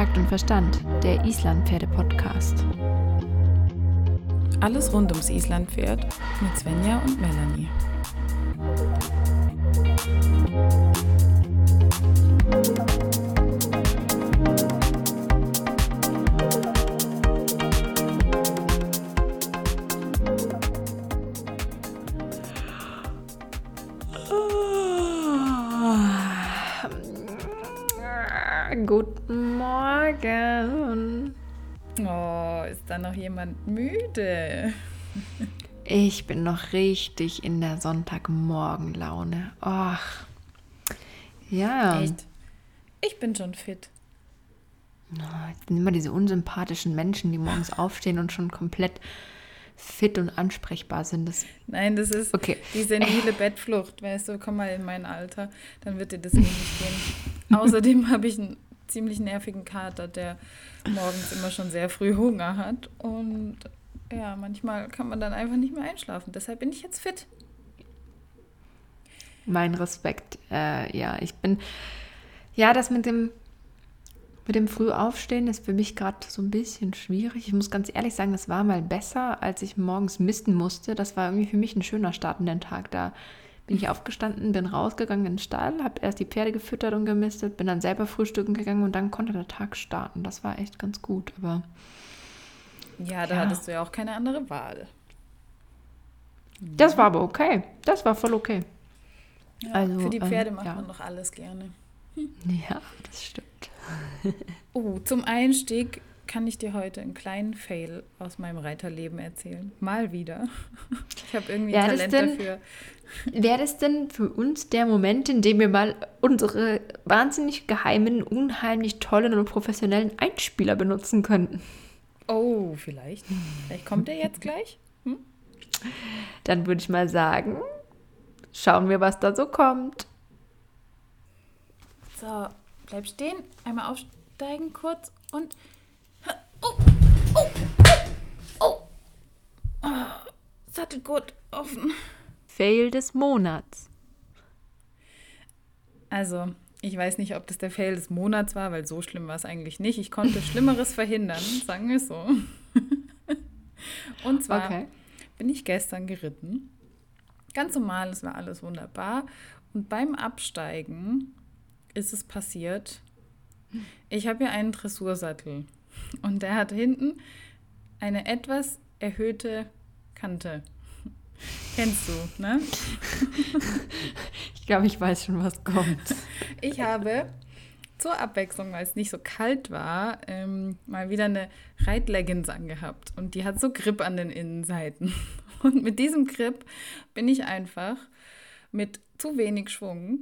Takt und Verstand, der Islandpferde-Podcast. Alles rund ums Islandpferd mit Svenja und Melanie. Guten. Oh, ist da noch jemand müde? Ich bin noch richtig in der Sonntagmorgenlaune. Ach. Ja. Echt? Ich bin schon fit. Es sind immer diese unsympathischen Menschen, die morgens aufstehen und schon komplett fit und ansprechbar sind. Das, Nein, das ist Okay. die senile Bettflucht. Weißt du, komm mal in mein Alter, dann wird dir das eh nicht gehen. Außerdem habe ich einen ziemlich nervigen Kater, der morgens immer schon sehr früh Hunger hat. Und ja, manchmal kann man dann einfach nicht mehr einschlafen. Deshalb bin ich jetzt fit. mein Respekt. Äh, ja, ich bin. Ja, das mit dem, mit dem Frühaufstehen ist für mich gerade so ein bisschen schwierig. Ich muss ganz ehrlich sagen, das war mal besser, als ich morgens misten musste. Das war irgendwie für mich ein schöner Start Tag. Da bin ich aufgestanden, bin rausgegangen in den Stall, habe erst die Pferde gefüttert und gemistet, bin dann selber frühstücken gegangen und dann konnte der Tag starten. Das war echt ganz gut. Aber Ja, da Ja. hattest du ja auch keine andere Wahl. das war aber okay. Das war voll okay. Ja, Also, für die ähm, Pferde macht ja. man doch alles gerne. Ja, das stimmt. Oh, zum Einstieg kann ich dir heute einen kleinen Fail aus meinem Reiterleben erzählen. Mal wieder. Ich habe irgendwie das Talent denn- dafür. Wäre das denn für uns der Moment, in dem wir mal unsere wahnsinnig geheimen, unheimlich tollen und professionellen Einspieler benutzen könnten? Oh, vielleicht. Vielleicht kommt er jetzt gleich. Dann würde ich mal sagen, schauen wir, was da so kommt. So, bleib stehen. Einmal aufsteigen kurz und. Oh, oh, oh, oh. Sattelgurt offen. Fail des Monats. Also, ich weiß nicht, ob das der Fail des Monats war, weil so schlimm war es eigentlich nicht. Ich konnte Schlimmeres verhindern, sagen wir es so. Und zwar Okay. bin ich gestern geritten. Ganz normal, es war alles wunderbar. Und beim Absteigen ist es passiert. Ich habe ja einen Dressursattel und der hat hinten eine etwas erhöhte Kante. Kennst du, ne? Ich glaube, ich weiß schon, was kommt. Ich habe zur Abwechslung, weil es nicht so kalt war, ähm, mal wieder eine Reitleggings angehabt. Und die hat so Grip an den Innenseiten. Und mit diesem Grip bin ich einfach mit zu wenig Schwung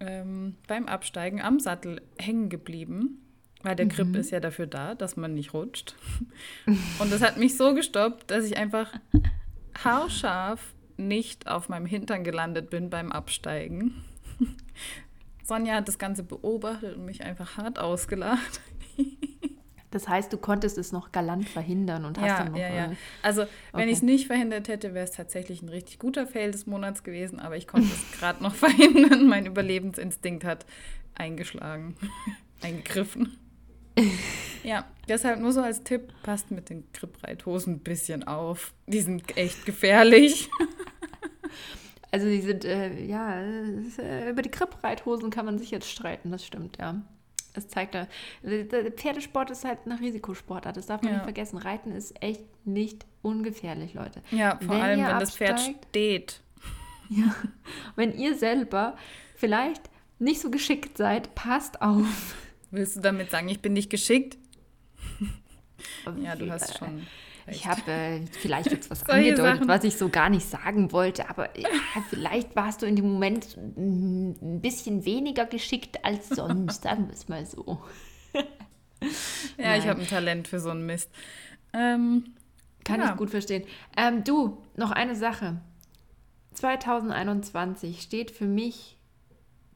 ähm, beim Absteigen am Sattel hängen geblieben. Weil der Grip ist ja dafür da, dass man nicht rutscht. Und das hat mich so gestoppt, dass ich einfach haarscharf nicht auf meinem Hintern gelandet bin beim Absteigen. Sonja hat das Ganze beobachtet und mich einfach hart ausgelacht. Das heißt, du konntest es noch galant verhindern und hast Ja, dann noch. ja, ja. äh, Also, wenn okay. ich es nicht verhindert hätte, wäre es tatsächlich ein richtig guter Fail des Monats gewesen, aber ich konnte es gerade noch verhindern. Mein Überlebensinstinkt hat eingeschlagen, eingegriffen. Ja, deshalb nur so als Tipp, passt mit den Grippreithosen ein bisschen auf. Die sind echt gefährlich. Also die sind, äh, ja, ist, äh, über die Grippreithosen kann man sich jetzt streiten, das stimmt, ja. Es zeigt der der Pferdesport ist halt eine Risikosportart, das darf man Ja. nicht vergessen. Reiten ist echt nicht ungefährlich, Leute. Ja, vor Wenn allem, wenn das Pferd absteigt- steht. Ja. Wenn ihr selber vielleicht nicht so geschickt seid, passt auf. Willst du damit sagen, ich bin nicht geschickt? Ja, du hast schon. Ich habe äh, vielleicht jetzt was angedeutet, Sachen. was ich so gar nicht sagen wollte, aber ja, vielleicht warst du in dem Moment ein bisschen weniger geschickt als sonst, sagen wir es mal so. Ja, ich Nein. habe ein Talent für so einen Mist. Ähm, Kann Ja. ich gut verstehen. Ähm, du, noch eine Sache. 2021 steht für mich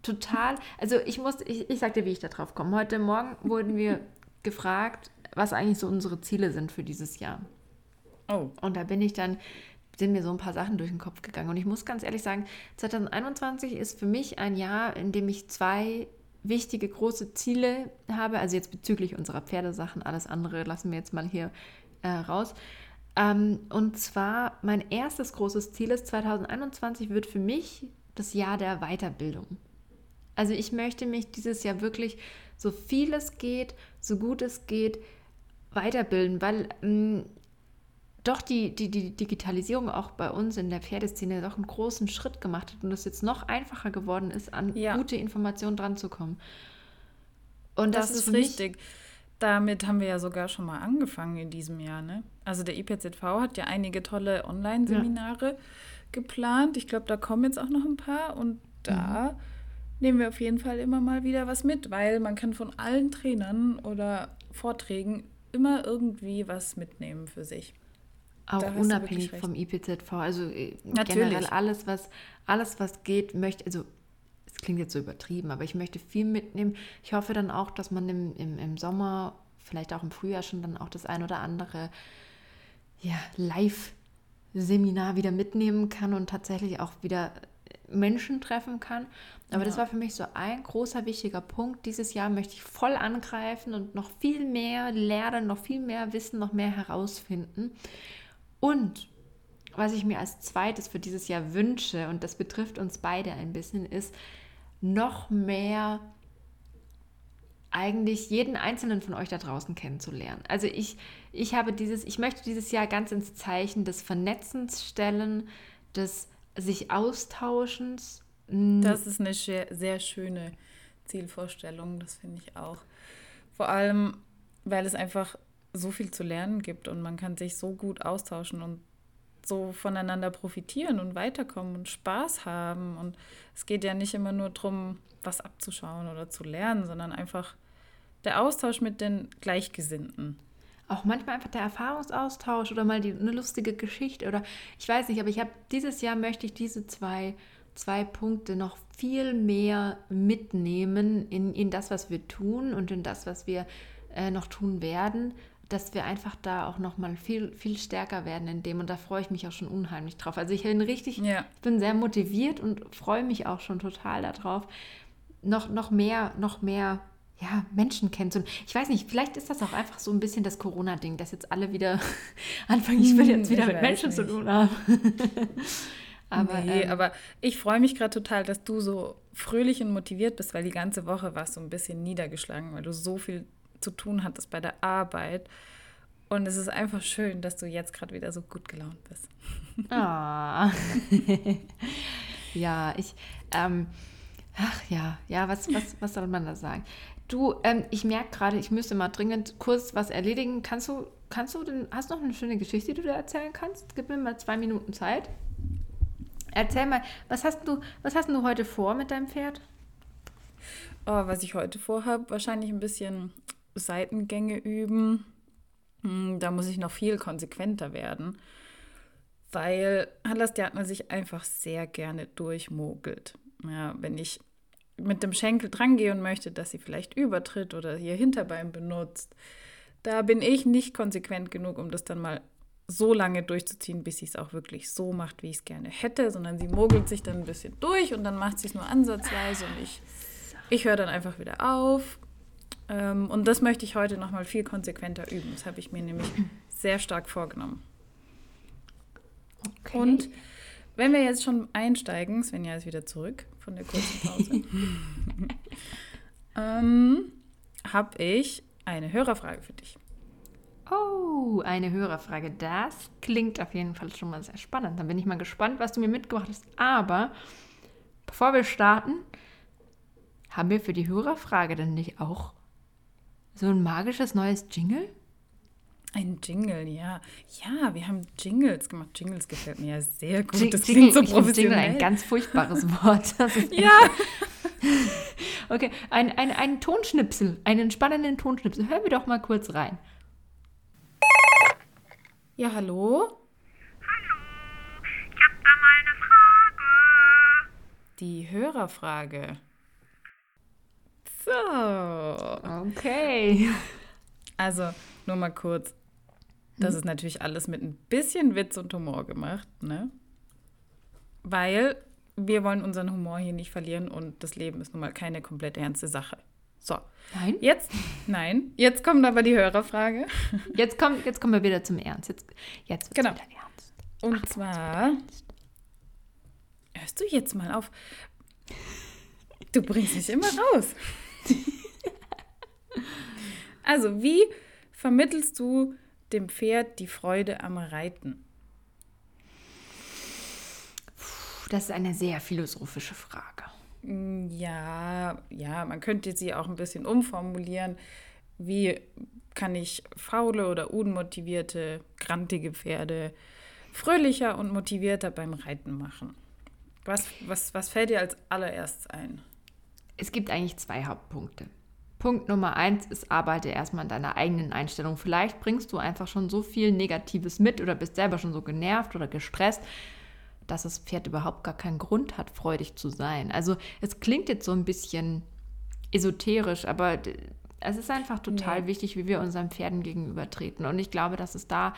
total, also ich muss, ich, ich sag dir, wie ich da drauf komme. Heute Morgen wurden wir gefragt, was eigentlich so unsere Ziele sind für dieses Jahr. oh, Und da bin ich dann, sind mir so ein paar Sachen durch den Kopf gegangen. Und ich muss ganz ehrlich sagen, 2021 ist für mich ein Jahr, in dem ich zwei wichtige große Ziele habe, also jetzt bezüglich unserer Pferdesachen, alles andere lassen wir jetzt mal hier äh, raus. Ähm, und zwar mein erstes großes Ziel ist, 2021 wird für mich das Jahr der Weiterbildung. Also ich möchte mich dieses Jahr wirklich so viel es geht, so gut es geht, weiterbilden, weil ähm, doch die, die, die Digitalisierung auch bei uns in der Pferdeszene doch einen großen Schritt gemacht hat und es jetzt noch einfacher geworden ist, an ja. gute Informationen dran zu kommen. Und das, das ist richtig. Damit haben wir ja sogar schon mal angefangen in diesem Jahr. Ne? Also der IPZV hat ja einige tolle Online-Seminare ja. geplant. Ich glaube, da kommen jetzt auch noch ein paar. Und da mhm. Nehmen wir auf jeden Fall immer mal wieder was mit, weil man kann von allen Trainern oder Vorträgen immer irgendwie was mitnehmen für sich. Auch unabhängig vom IPZV. Also äh, Natürlich. generell alles, was, alles, was geht, möchte, also es klingt jetzt so übertrieben, aber ich möchte viel mitnehmen. Ich hoffe dann auch, dass man im, im, im Sommer, vielleicht auch im Frühjahr schon dann auch das ein oder andere ja, Live-Seminar wieder mitnehmen kann und tatsächlich auch wieder Menschen treffen kann. Aber ja. das war für mich so ein großer, wichtiger Punkt. Dieses Jahr möchte ich voll angreifen und noch viel mehr lernen, noch viel mehr wissen, noch mehr herausfinden. Und was ich mir als zweites für dieses Jahr wünsche, und das betrifft uns beide ein bisschen, ist noch mehr eigentlich jeden einzelnen von euch da draußen kennenzulernen. Also ich, ich habe dieses, ich möchte dieses Jahr ganz ins Zeichen des Vernetzens stellen, des sich Austauschens. Das ist eine sehr schöne Zielvorstellung, das finde ich auch. Vor allem, weil es einfach so viel zu lernen gibt und man kann sich so gut austauschen und so voneinander profitieren und weiterkommen und Spaß haben. Und es geht ja nicht immer nur darum, was abzuschauen oder zu lernen, sondern einfach der Austausch mit den Gleichgesinnten. Auch manchmal einfach der Erfahrungsaustausch oder mal die, eine lustige Geschichte oder ich weiß nicht, aber ich habe dieses Jahr möchte ich diese zwei, zwei Punkte noch viel mehr mitnehmen in, in das, was wir tun und in das, was wir äh, noch tun werden dass wir einfach da auch noch mal viel, viel stärker werden in dem. Und da freue ich mich auch schon unheimlich drauf. Also ich bin richtig, ja. ich bin sehr motiviert und freue mich auch schon total darauf, noch, noch mehr, noch mehr ja, Menschen kennenzulernen. Ich weiß nicht, vielleicht ist das auch einfach so ein bisschen das Corona-Ding, dass jetzt alle wieder anfangen, ich will jetzt hm, wieder mit Menschen nicht. zu tun haben. aber, nee, ähm, aber ich freue mich gerade total, dass du so fröhlich und motiviert bist, weil die ganze Woche warst du ein bisschen niedergeschlagen, weil du so viel zu tun hattest bei der Arbeit. Und es ist einfach schön, dass du jetzt gerade wieder so gut gelaunt bist. Ah. ja, ich, ähm, ach ja, ja, was, was, was soll man da sagen? Du, ähm, ich merke gerade, ich müsste mal dringend kurz was erledigen. Kannst du, kannst du denn, hast du noch eine schöne Geschichte, die du da erzählen kannst? Gib mir mal zwei Minuten Zeit. Erzähl mal, was hast du, was hast du heute vor mit deinem Pferd? Oh, was ich heute vorhabe, wahrscheinlich ein bisschen Seitengänge üben. Hm, da muss ich noch viel konsequenter werden, weil Hanlas Diatner sich einfach sehr gerne durchmogelt. Ja, wenn ich mit dem Schenkel drangehe und möchte, dass sie vielleicht übertritt oder ihr Hinterbein benutzt, da bin ich nicht konsequent genug, um das dann mal so lange durchzuziehen, bis sie es auch wirklich so macht, wie ich es gerne hätte, sondern sie mogelt sich dann ein bisschen durch und dann macht sie es nur ansatzweise und ich, ich höre dann einfach wieder auf ähm, und das möchte ich heute nochmal viel konsequenter üben. Das habe ich mir nämlich sehr stark vorgenommen. Okay. Und wenn wir jetzt schon einsteigen, Svenja ist wieder zurück von der kurzen Pause, ähm, habe ich eine Hörerfrage für dich. Oh, eine Hörerfrage. Das klingt auf jeden Fall schon mal sehr spannend. Dann bin ich mal gespannt, was du mir mitgebracht hast. Aber bevor wir starten, haben wir für die Hörerfrage denn nicht auch so ein magisches neues Jingle? Ein Jingle, ja. Ja, wir haben Jingles gemacht. Jingles gefällt mir ja sehr gut. Das klingt so professionell. Jingle, ein ganz furchtbares Wort. ja. okay, ein, ein, ein Tonschnipsel, einen spannenden Tonschnipsel. Hören wir doch mal kurz rein. Ja, hallo? Hallo, ich habe da mal eine Frage. Die Hörerfrage. So. Okay. Also, nur mal kurz. Das mhm. ist natürlich alles mit ein bisschen Witz und Humor gemacht, ne? Weil wir wollen unseren Humor hier nicht verlieren und das Leben ist nun mal keine komplett ernste Sache. So, Nein? jetzt, nein, jetzt kommt aber die Hörerfrage. Jetzt, komm, jetzt kommen wir wieder zum Ernst. Jetzt, jetzt wird's Genau. wieder ernst. Und zwar, hörst du jetzt mal auf? Du bringst mich immer raus. Also, wie vermittelst du dem Pferd die Freude am Reiten? Das ist eine sehr philosophische Frage. Mm, Ja, ja, man könnte sie auch ein bisschen umformulieren. Wie kann ich faule oder unmotivierte, grantige Pferde fröhlicher und motivierter beim Reiten machen? Was, was, was fällt dir als allererstes ein? Es gibt eigentlich zwei Hauptpunkte. Punkt Nummer eins ist, arbeite erstmal an deiner eigenen Einstellung. Vielleicht bringst du einfach schon so viel Negatives mit oder bist selber schon so genervt oder gestresst, dass das Pferd überhaupt gar keinen Grund hat, freudig zu sein. Also es klingt jetzt so ein bisschen esoterisch, aber es ist einfach total Nee. wichtig, wie wir unseren Pferden gegenübertreten. Und ich glaube, dass es da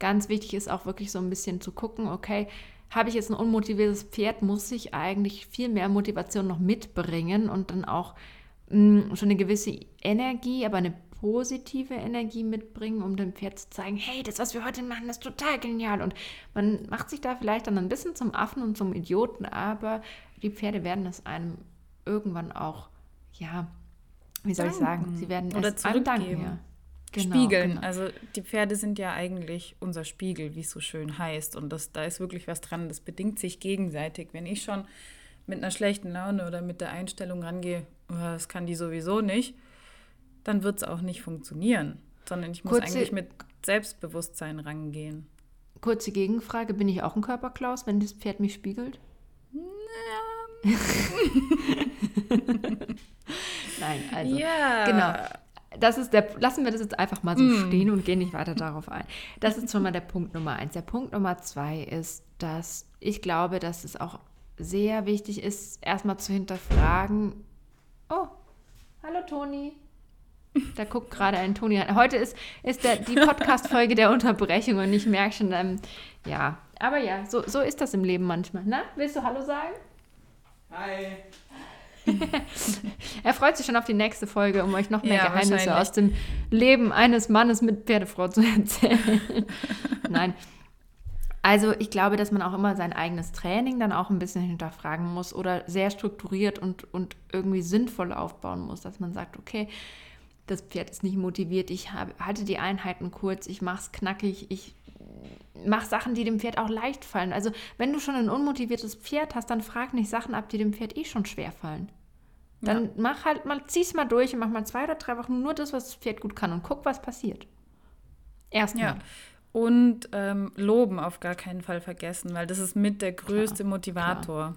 ganz wichtig ist, auch wirklich so ein bisschen zu gucken, okay, habe ich jetzt ein unmotiviertes Pferd, muss ich eigentlich viel mehr Motivation noch mitbringen und dann auch mh, schon eine gewisse Energie, aber eine positive Energie mitbringen, um dem Pferd zu zeigen, hey, das, was wir heute machen, ist total genial. Und man macht sich da vielleicht dann ein bisschen zum Affen und zum Idioten, aber die Pferde werden es einem irgendwann auch, ja, wie soll ich sagen, Danken. sie werden Oder es einem danken. Ja. Genau, Spiegeln. genau. Also die Pferde sind ja eigentlich unser Spiegel, wie es so schön heißt. Und das, da ist wirklich was dran. Das bedingt sich gegenseitig. Wenn ich schon mit einer schlechten Laune oder mit der Einstellung rangehe, "Oh, das kann die sowieso nicht, dann wird es auch nicht funktionieren. Sondern ich muss Kurze- eigentlich mit Selbstbewusstsein rangehen. Kurze Gegenfrage, bin ich auch ein Körperklaus, wenn das Pferd mich spiegelt? Nein, also ja. genau. Das ist der, lassen wir das jetzt einfach mal so stehen und gehen nicht weiter darauf ein. Das ist schon mal der Punkt Nummer eins. Der Punkt Nummer zwei ist, dass ich glaube, dass es auch sehr wichtig ist, erstmal zu hinterfragen. Oh, hallo Toni. Da guckt gerade ein Toni rein. Heute ist, ist der, die Podcast-Folge der Unterbrechung und ich merke schon, ähm, ja. Aber ja, so, so ist das im Leben manchmal. Na, willst du Hallo sagen? Hi. Er freut sich schon auf die nächste Folge, um euch noch mehr Ja, Geheimnisse aus dem Leben eines Mannes mit Pferdefrau zu erzählen. Nein. Also ich glaube, dass man auch immer sein eigenes Training dann auch ein bisschen hinterfragen muss oder sehr strukturiert und, und irgendwie sinnvoll aufbauen muss, dass man sagt, okay, das Pferd ist nicht motiviert, ich habe, halte die Einheiten kurz, ich mache es knackig, ich mache Sachen, die dem Pferd auch leicht fallen. Also wenn du schon ein unmotiviertes Pferd hast, dann frag nicht Sachen ab, die dem Pferd eh schon schwer fallen. Dann mach halt mal, zieh's mal durch und mach mal zwei oder drei Wochen nur das, was das Pferd gut kann und guck, was passiert. Erstmal. Ja. Und ähm, loben auf gar keinen Fall vergessen, weil das ist mit der größte Motivator.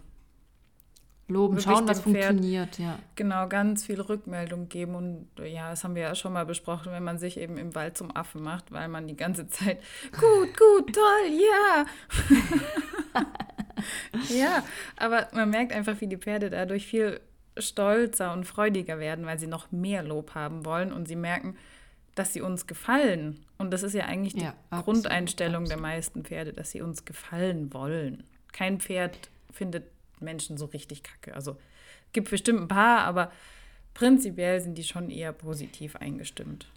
Loben, Wirklich schauen, was Pferd- funktioniert, ja. Genau, ganz viel Rückmeldung geben. Und ja, das haben wir ja schon mal besprochen, wenn man sich eben im Wald zum Affen macht, weil man die ganze Zeit gut, gut, toll, ja. ja, aber man merkt einfach, wie die Pferde dadurch viel stolzer und freudiger werden, weil sie noch mehr Lob haben wollen und sie merken, dass sie uns gefallen. Und das ist ja eigentlich die Ja, absolut, Grundeinstellung der meisten Pferde, dass sie uns gefallen wollen. Kein Pferd findet Menschen so richtig kacke. Also gibt bestimmt ein paar, aber prinzipiell sind die schon eher positiv eingestimmt.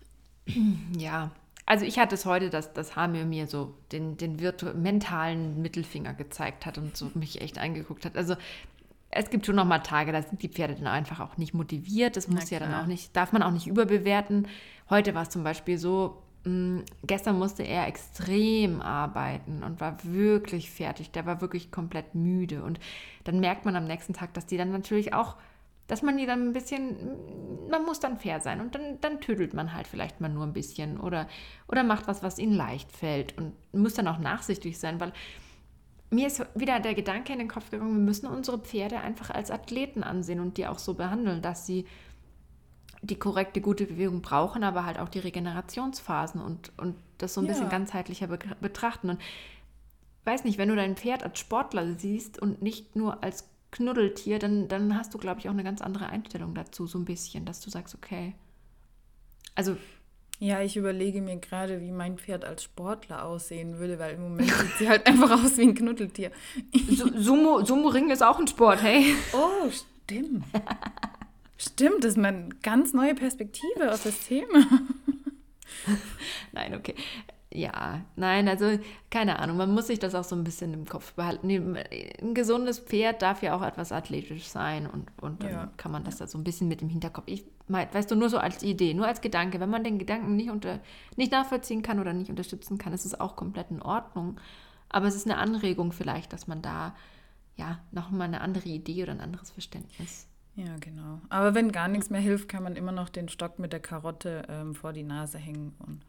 Ja, also ich hatte es heute, dass das Hamir mir so den, den mentalen Mittelfinger gezeigt hat und so mich echt angeguckt hat. Also es gibt schon noch mal Tage, da sind die Pferde dann einfach auch nicht motiviert. Das muss ja dann auch nicht, darf man auch nicht überbewerten. Heute war es zum Beispiel so, gestern musste er extrem arbeiten und war wirklich fertig. Der war wirklich komplett müde. Und dann merkt man am nächsten Tag, dass die dann natürlich auch dass man die dann ein bisschen, man muss dann fair sein und dann, dann tüdelt man halt vielleicht mal nur ein bisschen oder, oder macht was, was ihnen leicht fällt und muss dann auch nachsichtig sein, weil mir ist wieder der Gedanke in den Kopf gegangen, wir müssen unsere Pferde einfach als Athleten ansehen und die auch so behandeln, dass sie die korrekte, gute Bewegung brauchen, aber halt auch die Regenerationsphasen und, und das so ein bisschen Ja. ganzheitlicher be betrachten. Und weiß nicht, wenn du dein Pferd als Sportler siehst und nicht nur als Knuddeltier, dann, dann hast du, glaube ich, auch eine ganz andere Einstellung dazu, so ein bisschen, dass du sagst, okay. Also Ja, ich überlege mir gerade, wie mein Pferd als Sportler aussehen würde, weil im Moment sieht sie halt einfach aus wie ein Knuddeltier. Su- Sumo, Sumo-Ring ist auch ein Sport, hey. Oh, stimmt. Stimmt, das ist mal eine ganz neue Perspektive auf das Thema. Nein, okay. Ja, nein, also keine Ahnung, man muss sich das auch so ein bisschen im Kopf behalten. Ein gesundes Pferd darf ja auch etwas athletisch sein und, und dann Ja. kann man das da so ein bisschen mit im Hinterkopf. Ich mein, weißt du, nur so als Idee, nur als Gedanke. Wenn man den Gedanken nicht, unter, nicht nachvollziehen kann oder nicht unterstützen kann, ist es auch komplett in Ordnung. Aber es ist eine Anregung vielleicht, dass man da ja nochmal eine andere Idee oder ein anderes Verständnis. Ja, genau. Aber wenn gar nichts mehr hilft, kann man immer noch den Stock mit der Karotte ähm, vor die Nase hängen und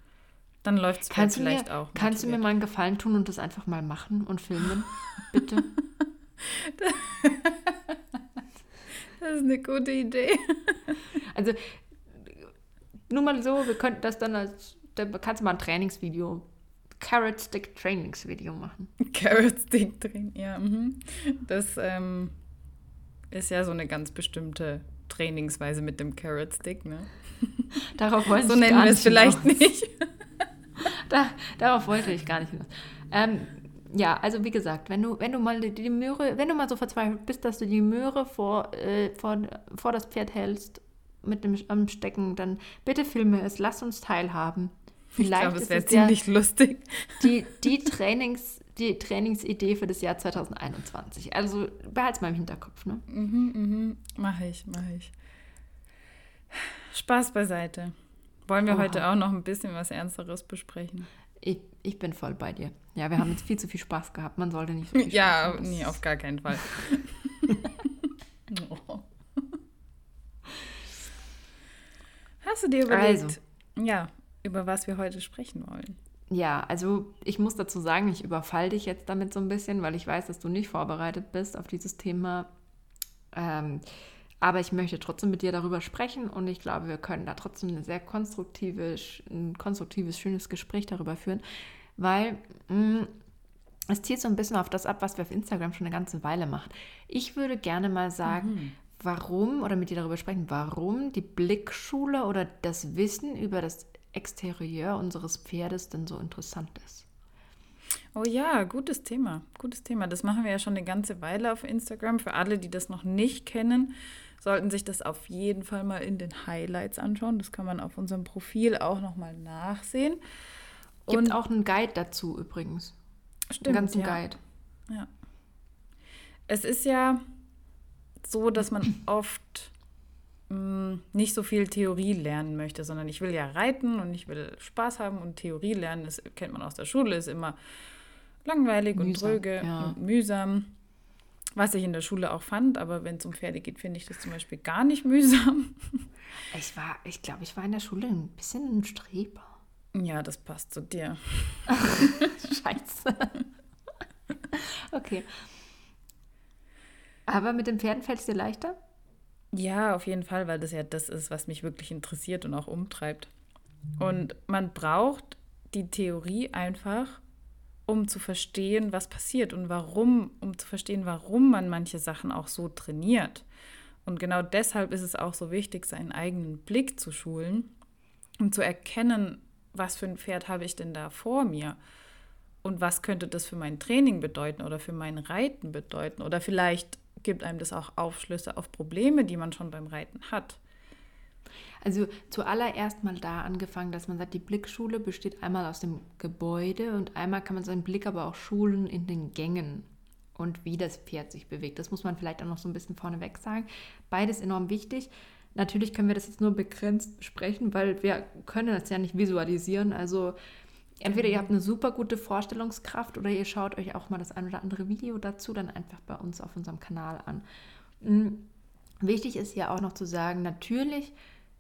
dann läuft es du mir, vielleicht auch. kannst du mir mal einen Gefallen tun und das einfach mal machen und filmen? Bitte? Das ist eine gute Idee. Also, nur mal so, wir könnten das dann als, da kannst du mal ein Trainingsvideo, Carrot Stick Trainingsvideo machen. Carrot Stick drin, ja. Mhm. Das ähm, ist ja so eine ganz bestimmte Trainingsweise mit dem Carrot Stick, ne? Darauf wollte So ich nennen gar wir es nicht vielleicht hinaus. nicht. Da, darauf wollte ich gar nicht hinaus. Ähm, ja, also wie gesagt, wenn du, wenn du mal die, Möhre, wenn du mal so verzweifelt bist, dass du die Möhre vor, äh, vor, vor das Pferd hältst mit dem am Stecken, dann bitte filme es, lass uns teilhaben. Ich Vielleicht glaube, es ist wäre ziemlich lustig. die, die, Trainings, die Trainingsidee für das Jahr 2021. Also behalt's mal im Hinterkopf, ne? Mhm, mhm. Mache ich, mache ich. Spaß beiseite. Wollen wir Oha. heute auch noch ein bisschen was Ernsteres besprechen? Ich, ich bin voll bei dir. Ja, wir haben jetzt viel zu viel Spaß gehabt. Man sollte nicht so viel Spaß Ja, haben. Nee, auf gar keinen Fall. Oh. Hast du dir überlegt, Also. ja, über was wir heute sprechen wollen? Ja, also ich muss dazu sagen, ich überfall dich jetzt damit so ein bisschen, weil ich weiß, dass du nicht vorbereitet bist auf dieses Thema. Ähm, aber ich möchte trotzdem mit dir darüber sprechen und ich glaube, wir können da trotzdem eine sehr konstruktive, ein konstruktives, schönes Gespräch darüber führen, weil mh, es zielt so ein bisschen auf das ab, was wir auf Instagram schon eine ganze Weile machen. Ich würde gerne mal sagen, warum oder mit dir darüber sprechen, warum die Blickschule oder das Wissen über das Exterieur unseres Pferdes denn so interessant ist. Oh ja, gutes Thema, gutes Thema. Das machen wir ja schon eine ganze Weile auf Instagram. Für alle, die das noch nicht kennen, sollten sich das auf jeden Fall mal in den Highlights anschauen. Das kann man auf unserem Profil auch noch mal nachsehen. Gibt auch einen Guide dazu übrigens. Stimmt, einen ganzen ja. Guide. Ja. Es ist ja so, dass man oft mh, nicht so viel Theorie lernen möchte, sondern ich will ja reiten und ich will Spaß haben und Theorie lernen, das kennt man aus der Schule, ist immer langweilig und Mühsam, dröge ja. und mühsam. Was ich in der Schule auch fand, aber wenn es um Pferde geht, finde ich das zum Beispiel gar nicht mühsam. Ich war, ich glaube, ich war in der Schule ein bisschen ein Streber. Ja, das passt zu dir. Scheiße. okay. Aber mit den Pferden fällt es dir leichter? Ja, auf jeden Fall, weil das ja das ist, was mich wirklich interessiert und auch umtreibt. Und man braucht die Theorie einfach, um zu verstehen, was passiert und warum, um zu verstehen, warum man manche Sachen auch so trainiert. Und genau deshalb ist es auch so wichtig, seinen eigenen Blick zu schulen, um zu erkennen, was für ein Pferd habe ich denn da vor mir und was könnte das für mein Training bedeuten oder für mein Reiten bedeuten oder vielleicht gibt einem das auch Aufschlüsse auf Probleme, die man schon beim Reiten hat. Also zuallererst mal da angefangen, dass man sagt, die Blickschule besteht einmal aus dem Gebäude und einmal kann man seinen Blick aber auch schulen in den Gängen und wie das Pferd sich bewegt. Das muss man vielleicht auch noch so ein bisschen vorneweg sagen. Beides enorm wichtig. Natürlich können wir das jetzt nur begrenzt besprechen, weil wir können das ja nicht visualisieren. Also entweder ihr habt eine super gute Vorstellungskraft oder ihr schaut euch auch mal das ein oder andere Video dazu dann einfach bei uns auf unserem Kanal an. Mm, Wichtig ist ja auch noch zu sagen, natürlich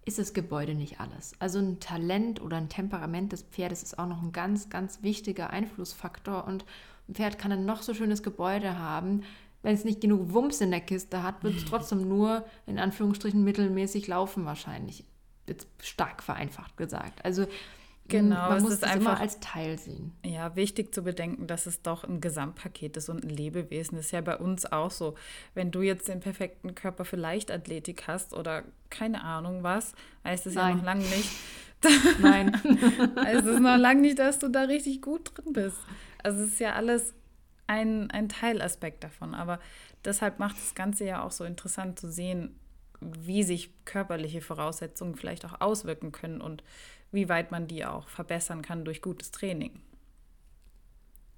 ist das Gebäude nicht alles. Also ein Talent oder ein Temperament des Pferdes ist auch noch ein ganz, ganz wichtiger Einflussfaktor. Und ein Pferd kann ein noch so schönes Gebäude haben. Wenn es nicht genug Wumms in der Kiste hat, wird es trotzdem nur in Anführungsstrichen mittelmäßig laufen wahrscheinlich. Jetzt stark vereinfacht gesagt. Also Genau, man muss es immer einfach- als Teil sehen. Ja, wichtig zu bedenken, dass es doch ein Gesamtpaket ist und ein Lebewesen. Das ist ja bei uns auch so. Wenn du jetzt den perfekten Körper für Leichtathletik hast oder keine Ahnung was, heißt es ja noch lange nicht, Nein. Also es ist noch lange nicht, dass du da richtig gut drin bist. Also es ist ja alles ein, ein Teilaspekt davon. Aber deshalb macht das Ganze ja auch so interessant zu sehen, wie sich körperliche Voraussetzungen vielleicht auch auswirken können und wie weit man die auch verbessern kann durch gutes Training.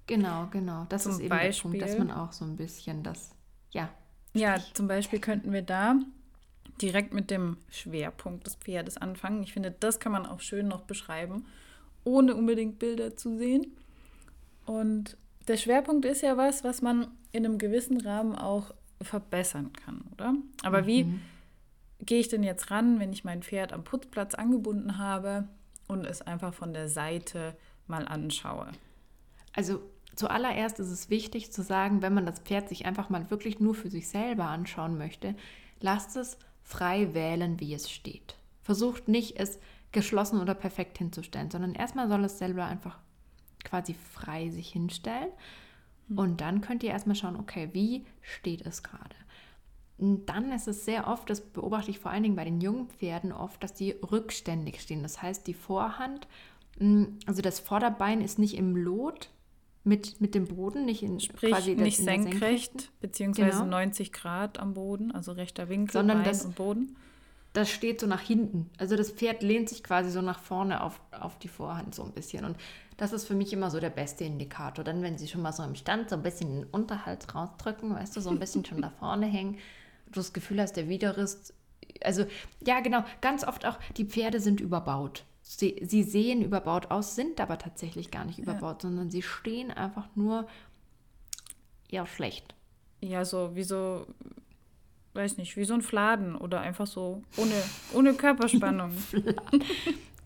Genau, genau. Das Zum ist eben Beispiel- der Punkt, dass man auch so ein bisschen das, ja, Ja, zum Beispiel könnten wir da direkt mit dem Schwerpunkt des Pferdes anfangen. Ich finde, das kann man auch schön noch beschreiben, ohne unbedingt Bilder zu sehen. Und der Schwerpunkt ist ja was, was man in einem gewissen Rahmen auch verbessern kann, oder? Aber wie gehe ich denn jetzt ran, wenn ich mein Pferd am Putzplatz angebunden habe und es einfach von der Seite mal anschaue? Also zuallererst ist es wichtig zu sagen, wenn man das Pferd sich einfach mal wirklich nur für sich selber anschauen möchte, lasst es frei wählen, wie es steht. Versucht nicht, es geschlossen oder perfekt hinzustellen, sondern erstmal soll es selber einfach quasi frei sich hinstellen. Und dann könnt ihr erstmal schauen, okay, wie steht es gerade? Dann ist es sehr oft, das beobachte ich vor allen Dingen bei den jungen Pferden oft, dass die rückständig stehen. Das heißt, die Vorhand, mh, also das Vorderbein ist nicht im Lot mit, mit dem Boden, nicht in Sprich, quasi nicht in senkrecht, beziehungsweise Genau. 90 Grad am Boden, also rechter Winkel, Sondern Bein das- und Boden. Das steht so nach hinten. Also das Pferd lehnt sich quasi so nach vorne auf, auf die Vorhand so ein bisschen. Und das ist für mich immer so der beste Indikator. Dann, wenn sie schon mal so im Stand so ein bisschen den Unterhals rausdrücken, weißt du, so ein bisschen schon da vorne hängen, du das Gefühl hast, der Widerrist. Also, ja, genau, ganz oft auch, die Pferde sind überbaut. Sie, sie sehen überbaut aus, sind aber tatsächlich gar nicht überbaut, sondern sie stehen einfach nur eher schlecht. Ja, so wie so, weiß nicht, wie so ein Fladen oder einfach so ohne, ohne Körperspannung.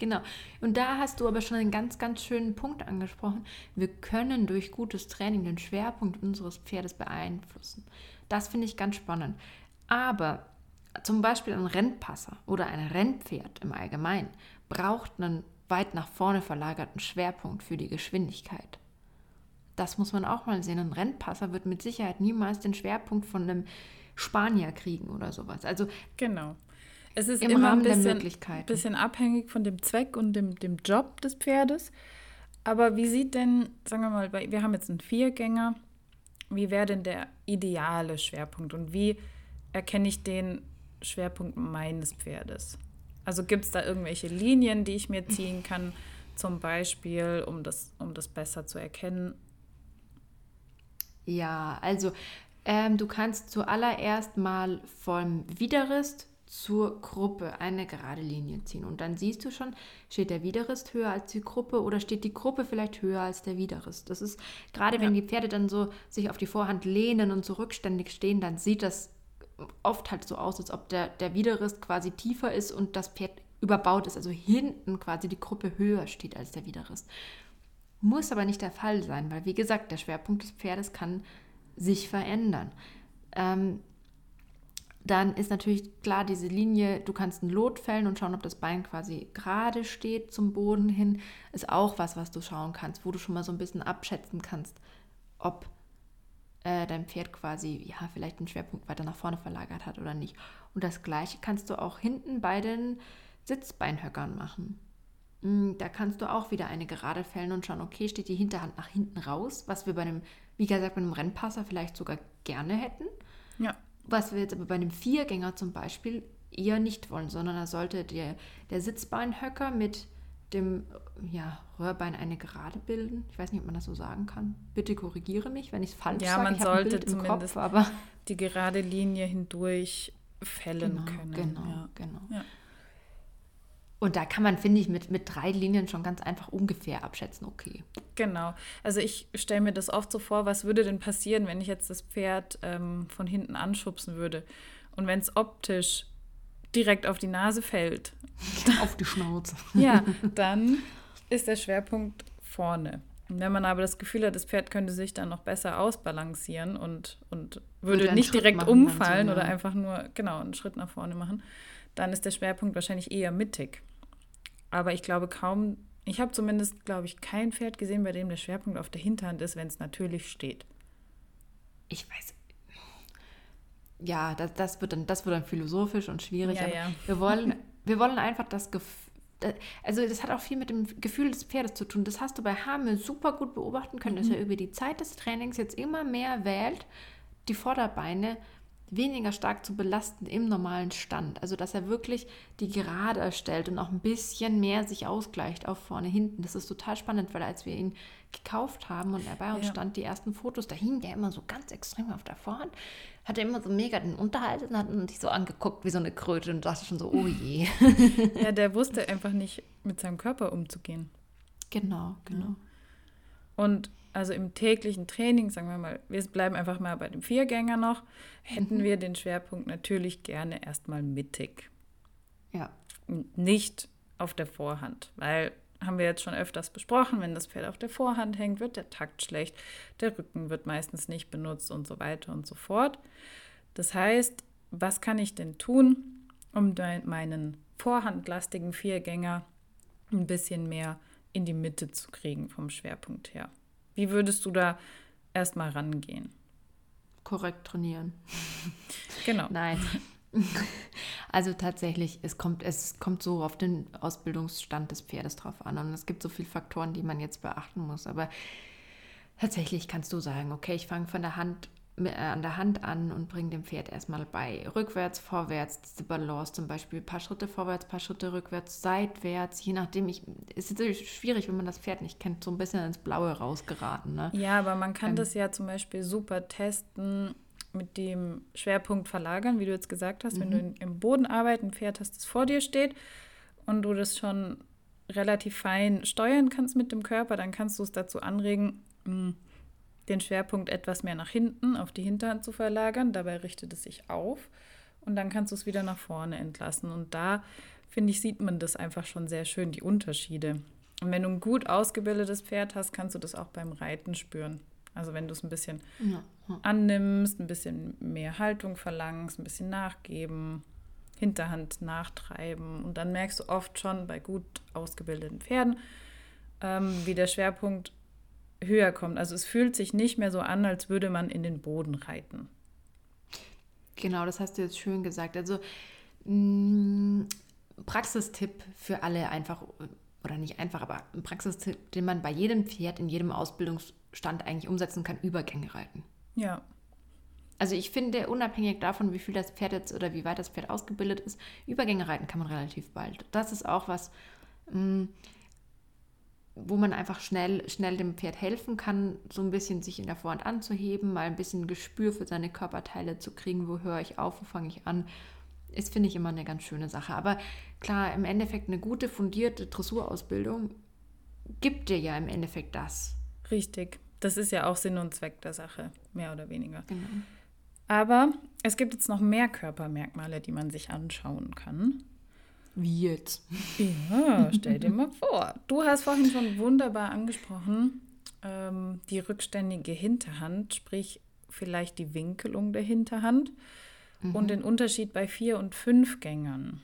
Genau. Und da hast du aber schon einen ganz, ganz schönen Punkt angesprochen. Wir können durch gutes Training den Schwerpunkt unseres Pferdes beeinflussen. Das finde ich ganz spannend. Aber zum Beispiel ein Rennpasser oder ein Rennpferd im Allgemeinen braucht einen weit nach vorne verlagerten Schwerpunkt für die Geschwindigkeit. Das muss man auch mal sehen. Ein Rennpasser wird mit Sicherheit niemals den Schwerpunkt von einem Spanier kriegen oder sowas. Also genau. Es ist Im immer Rahmen ein der bisschen, Möglichkeiten. bisschen abhängig von dem Zweck und dem, dem Job des Pferdes. Aber wie sieht denn, sagen wir mal, wir haben jetzt einen Viergänger, wie wäre denn der ideale Schwerpunkt und wie erkenne ich den Schwerpunkt meines Pferdes? Also gibt es da irgendwelche Linien, die ich mir ziehen kann, zum Beispiel, um das, um das besser zu erkennen? Ja, also ähm, du kannst zuallererst mal vom Widerrist zur Gruppe eine gerade Linie ziehen. Und dann siehst du schon, steht der Widerrist höher als die Gruppe oder steht die Gruppe vielleicht höher als der Widerrist. Das ist gerade, wenn die Pferde dann so sich auf die Vorhand lehnen und so rückständig stehen, dann sieht das oft halt so aus, als ob der, der Widerrist quasi tiefer ist und das Pferd überbaut ist, also hinten quasi die Gruppe höher steht als der Widerrist. Muss aber nicht der Fall sein, weil wie gesagt, der Schwerpunkt des Pferdes kann sich verändern. Ähm, dann ist natürlich klar diese Linie, du kannst ein Lot fällen und schauen, ob das Bein quasi gerade steht zum Boden hin, ist auch was, was du schauen kannst, wo du schon mal so ein bisschen abschätzen kannst, ob äh, dein Pferd quasi, ja, vielleicht den Schwerpunkt weiter nach vorne verlagert hat oder nicht. Und das gleiche kannst du auch hinten bei den Sitzbeinhöckern machen. Mm, Da kannst du auch wieder eine Gerade fällen und schauen, okay, steht die Hinterhand nach hinten raus, was wir bei einem, wie gesagt, bei einem Rennpasser vielleicht sogar gerne hätten. Ja. Was wir jetzt aber bei einem Viergänger zum Beispiel eher nicht wollen, sondern da sollte der, der Sitzbeinhöcker mit dem ja, Röhrbein eine Gerade bilden. Ich weiß nicht, ob man das so sagen kann. Bitte korrigiere mich, wenn ich es falsch Ja, sage. man ich sollte zumindest Kopf, aber Die gerade Linie hindurch fällen genau, können. genau, Ja. genau. Ja. Und da kann man, finde ich, mit, mit drei Linien schon ganz einfach ungefähr abschätzen, okay. Genau. Also ich stelle mir das oft so vor, was würde denn passieren, wenn ich jetzt das Pferd ähm, von hinten anschubsen würde und wenn es optisch direkt auf die Nase fällt, Auf die Schnauze. ja, dann ist der Schwerpunkt vorne. Und wenn man aber das Gefühl hat, das Pferd könnte sich dann noch besser ausbalancieren und, und würde nicht Schritt direkt so, umfallen ja. oder einfach nur, genau, einen Schritt nach vorne machen, dann ist der Schwerpunkt wahrscheinlich eher mittig. Aber ich glaube kaum, ich habe zumindest, glaube ich, kein Pferd gesehen, bei dem der Schwerpunkt auf der Hinterhand ist, wenn es natürlich steht. Ich weiß. Ja, das, das, wird dann, das wird dann philosophisch und schwierig. Ja, aber ja. Wir, wollen, wir wollen einfach das, Gef da, also das hat auch viel mit dem Gefühl des Pferdes zu tun. Das hast du bei Hame super gut beobachten können, dass er über die Zeit des Trainings jetzt immer mehr wählt, die Vorderbeine weniger stark zu belasten im normalen Stand. Also dass er wirklich die gerade erstellt und auch ein bisschen mehr sich ausgleicht auf vorne hinten. Das ist total spannend, weil als wir ihn gekauft haben und er bei uns Ja. stand, die ersten Fotos, da hing der immer so ganz extrem auf der Vorhand, hat er immer so mega den Unterhalt und hat sich so angeguckt wie so eine Kröte und dachte schon so, oh je. Ja, der wusste einfach nicht, mit seinem Körper umzugehen. genau, genau. Und also im täglichen Training, sagen wir mal, wir bleiben einfach mal bei dem Viergänger noch, hätten wir den Schwerpunkt natürlich gerne erstmal mittig. Ja. Und nicht auf der Vorhand, weil haben wir jetzt schon öfters besprochen, wenn das Pferd auf der Vorhand hängt, wird der Takt schlecht, der Rücken wird meistens nicht benutzt und so weiter und so fort. Das heißt, was kann ich denn tun, um meinen vorhandlastigen Viergänger ein bisschen mehr in die Mitte zu kriegen vom Schwerpunkt her? Wie würdest du da erstmal rangehen? Korrekt trainieren. Genau. Nein. Also tatsächlich, es kommt, es kommt so auf den Ausbildungsstand des Pferdes drauf an. Und es gibt so viele Faktoren, die man jetzt beachten muss. Aber tatsächlich kannst du sagen, okay, ich fange von der Hand äh, an der Hand an und bringe dem Pferd erstmal bei. Rückwärts, vorwärts, diese Balance zum Beispiel, ein paar Schritte vorwärts, paar Schritte rückwärts, seitwärts, je nachdem. Ich, es ist natürlich schwierig, wenn man das Pferd nicht kennt, so ein bisschen ins Blaue rausgeraten. Ne? Ja, aber man kann Ähm. das ja zum Beispiel super testen mit dem Schwerpunkt verlagern, wie du jetzt gesagt hast. Wenn du in, im Boden arbeiten, ein Pferd hast, das vor dir steht und du das schon relativ fein steuern kannst mit dem Körper, dann kannst du es dazu anregen, mh, den Schwerpunkt etwas mehr nach hinten auf die Hinterhand zu verlagern. Dabei richtet es sich auf und dann kannst du es wieder nach vorne entlassen. Und da, finde ich, sieht man das einfach schon sehr schön, die Unterschiede. Und wenn du ein gut ausgebildetes Pferd hast, kannst du das auch beim Reiten spüren. Also wenn du es ein bisschen ja. Annimmst, ein bisschen mehr Haltung verlangst, ein bisschen nachgeben, Hinterhand nachtreiben. Und dann merkst du oft schon bei gut ausgebildeten Pferden, ähm, wie der Schwerpunkt höher kommt. Also es fühlt sich nicht mehr so an, als würde man in den Boden reiten. Genau, das hast du jetzt schön gesagt. Also mh, Praxistipp für alle einfach, oder nicht einfach, aber ein Praxistipp, den man bei jedem Pferd in jedem Ausbildungsstand eigentlich umsetzen kann, Übergänge reiten. Ja, Also ich finde, unabhängig davon, wie viel das Pferd jetzt oder wie weit das Pferd ausgebildet ist, Übergänge reiten kann man relativ bald. Das ist auch was, mh, wo man einfach schnell, schnell dem Pferd helfen kann, so ein bisschen sich in der Vorhand anzuheben, mal ein bisschen Gespür für seine Körperteile zu kriegen, wo höre ich auf, wo fange ich an. Ist, finde ich, immer eine ganz schöne Sache. Aber klar, im Endeffekt eine gute, fundierte Dressurausbildung gibt dir ja im Endeffekt das. richtig. Das ist ja auch Sinn und Zweck der Sache, mehr oder weniger. Genau. Aber es gibt jetzt noch mehr Körpermerkmale, die man sich anschauen kann. Wie jetzt? Ja, stell dir mal vor. Du hast vorhin schon wunderbar angesprochen, ähm, die rückständige Hinterhand, sprich vielleicht die Winkelung der Hinterhand und den Unterschied bei Vier- und Fünfgängern.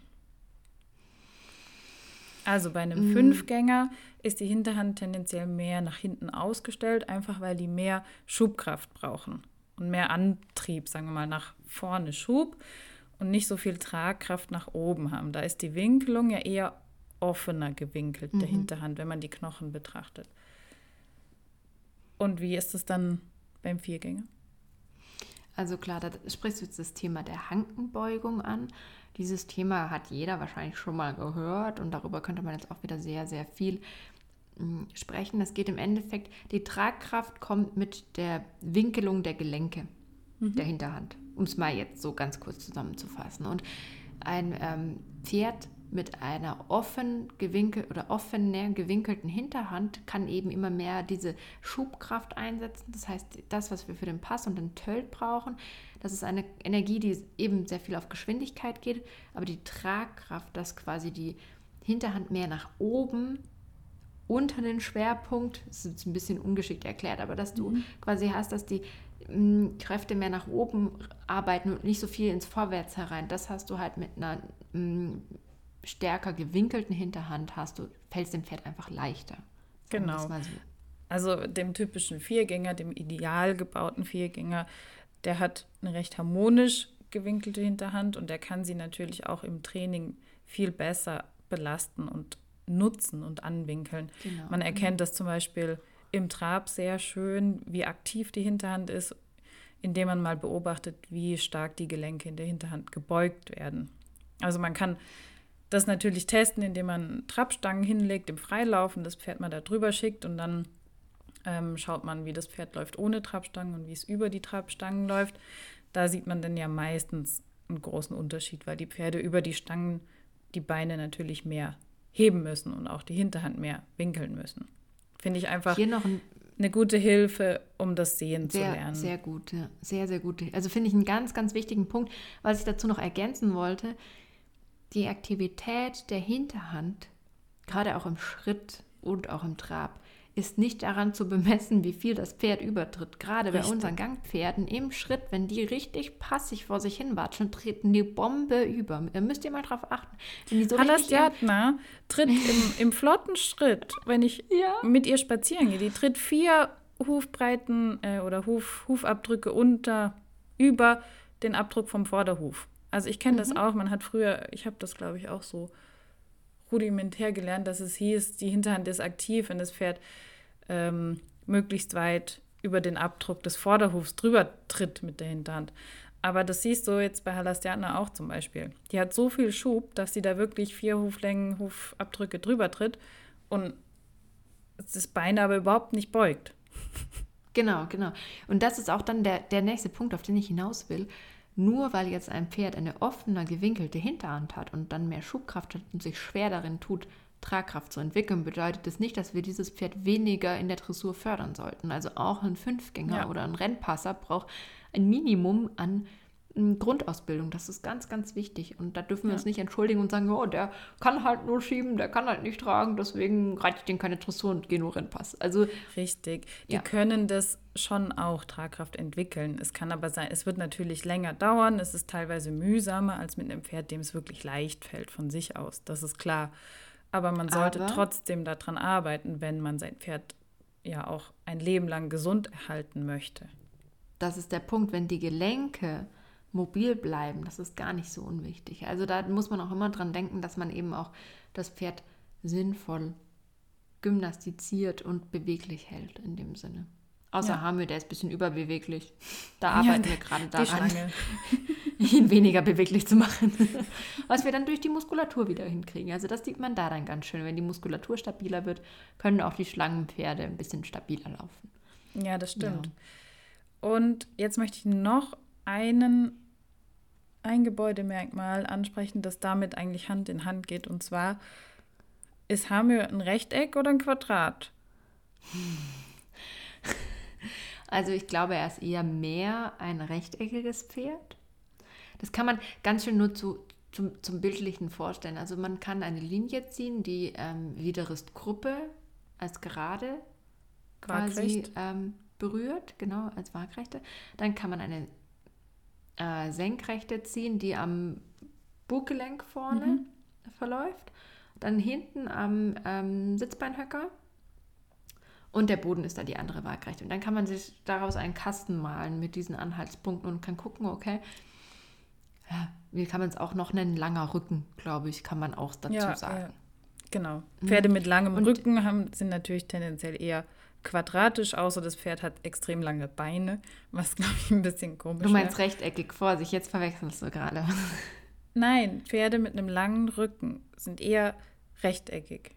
Also bei einem Fünfgänger ist die Hinterhand tendenziell mehr nach hinten ausgestellt, einfach weil die mehr Schubkraft brauchen und mehr Antrieb, sagen wir mal, nach vorne Schub und nicht so viel Tragkraft nach oben haben. Da ist die Winkelung ja eher offener gewinkelt, der Hinterhand, wenn man die Knochen betrachtet. Und wie ist es dann beim Viergänger? Also klar, da sprichst du jetzt das Thema der Hankenbeugung an. Dieses Thema hat jeder wahrscheinlich schon mal gehört und darüber könnte man jetzt auch wieder sehr, sehr viel mh, sprechen. Es geht im Endeffekt, die Tragkraft kommt mit der Winkelung der Gelenke der Hinterhand, um es mal jetzt so ganz kurz zusammenzufassen. Und ein ähm, Pferd mit einer offen gewinkel oder offener gewinkelten Hinterhand kann eben immer mehr diese Schubkraft einsetzen. Das heißt, das, was wir für den Pass und den Tölt brauchen, das ist eine Energie, die eben sehr viel auf Geschwindigkeit geht, aber die Tragkraft, dass quasi die Hinterhand mehr nach oben unter den Schwerpunkt, das ist jetzt ein bisschen ungeschickt erklärt, aber dass du quasi hast, dass die mh, Kräfte mehr nach oben arbeiten und nicht so viel ins Vorwärts herein. Das hast du halt mit einer mh, stärker gewinkelten Hinterhand hast du, fällt dem Pferd einfach leichter. Genau. so. Also dem typischen Viergänger, dem ideal gebauten Viergänger, der hat eine recht harmonisch gewinkelte Hinterhand und der kann sie natürlich auch im Training viel besser belasten und nutzen und anwinkeln. Genau. Man erkennt das zum Beispiel im Trab sehr schön, wie aktiv die Hinterhand ist, indem man mal beobachtet, wie stark die Gelenke in der Hinterhand gebeugt werden. Also man kann das natürlich testen, indem man Trabstangen hinlegt im Freilaufen, das Pferd mal da drüber schickt und dann ähm, schaut man, wie das Pferd läuft ohne Trabstangen und wie es über die Trabstangen läuft. Da sieht man dann ja meistens einen großen Unterschied, weil die Pferde über die Stangen die Beine natürlich mehr heben müssen und auch die Hinterhand mehr winkeln müssen. Finde ich einfach Hier noch ein eine gute Hilfe, um das Sehen zu sehr, lernen. sehr gut, ja. sehr, sehr gut. Also finde ich einen ganz, ganz wichtigen Punkt, was ich dazu noch ergänzen wollte. Die Aktivität der Hinterhand, gerade auch im Schritt und auch im Trab, ist nicht daran zu bemessen, wie viel das Pferd übertritt. Gerade bei Richtig. unseren Gangpferden im Schritt, wenn die richtig passig vor sich hin watscheln, treten die Bombe über. Da müsst ihr mal drauf achten. Wenn die so im- Stjatner tritt im, im flotten Schritt, wenn ich Ja. mit ihr spazieren gehe, die tritt vier Hufbreiten äh, oder Huf, Hufabdrücke unter, über den Abdruck vom Vorderhuf. Also ich kenne das auch, man hat früher, ich habe das glaube ich auch so rudimentär gelernt, dass es hieß, die Hinterhand ist aktiv, wenn das Pferd ähm, möglichst weit über den Abdruck des Vorderhufs drüber tritt mit der Hinterhand. Aber das siehst du jetzt bei Halastiana auch zum Beispiel. Die hat so viel Schub, dass sie da wirklich vier Huflängen, Hufabdrücke drüber tritt und das Bein aber überhaupt nicht beugt. Genau, genau. Und das ist auch dann der, der nächste Punkt, auf den ich hinaus will. Nur weil jetzt ein Pferd eine offene, gewinkelte Hinterhand hat und dann mehr Schubkraft hat und sich schwer darin tut, Tragkraft zu entwickeln, bedeutet das nicht, dass wir dieses Pferd weniger in der Dressur fördern sollten. Also auch ein Fünfgänger Ja. oder ein Rennpasser braucht ein Minimum an Grundausbildung. Das ist ganz, ganz wichtig. Und da dürfen wir Ja. uns nicht entschuldigen und sagen, oh, der kann halt nur schieben, der kann halt nicht tragen, deswegen reite ich den keine Dressur und gehe nur Rennpass. Also Richtig. Die Ja. können das schon auch Tragkraft entwickeln. Es kann aber sein, es wird natürlich länger dauern. Es ist teilweise mühsamer als mit einem Pferd, dem es wirklich leicht fällt von sich aus. Das ist klar. Aber man sollte Aber- trotzdem daran arbeiten, wenn man sein Pferd ja auch ein Leben lang gesund erhalten möchte. das ist der Punkt, wenn die Gelenke mobil bleiben, das ist gar nicht so unwichtig. Also da muss man auch immer dran denken, dass man eben auch das Pferd sinnvoll gymnastiziert und beweglich hält in dem Sinne. Außer Ja. Hamir, der ist ein bisschen überbeweglich. Da arbeiten wir gerade daran, ihn weniger beweglich zu machen. Was wir dann durch die Muskulatur wieder hinkriegen. Also das sieht man da dann ganz schön. Wenn die Muskulatur stabiler wird, können auch die Schlangenpferde ein bisschen stabiler laufen. Ja, das stimmt. Und jetzt möchte ich noch einen, ein Gebäudemerkmal ansprechen, das damit eigentlich Hand in Hand geht. Und zwar, ist Hamir ein Rechteck oder ein Quadrat? Also ich glaube, er ist eher mehr ein rechteckiges Pferd. Das kann man ganz schön nur zu, zum, zum Bildlichen vorstellen. Also man kann eine Linie ziehen, die ähm, Widerristgruppe als gerade quasi ähm, berührt, genau, als Waagrechte. Dann kann man eine äh, Senkrechte ziehen, die am Buggelenk vorne verläuft. Dann hinten am ähm, Sitzbeinhöcker. Und der Boden ist da die andere Waagrechte. Und dann kann man sich daraus einen Kasten malen mit diesen Anhaltspunkten und kann gucken, okay, ja, wie kann man es auch noch nennen? Langer Rücken, glaube ich, kann man auch dazu Ja, sagen. ja. Genau. Pferde mit langem Und- Rücken haben, sind natürlich tendenziell eher quadratisch, außer das Pferd hat extrem lange Beine, was, glaube ich, ein bisschen komisch Du meinst wäre. rechteckig, Vorsicht, jetzt verwechselst du gerade. Nein, Pferde mit einem langen Rücken sind eher rechteckig.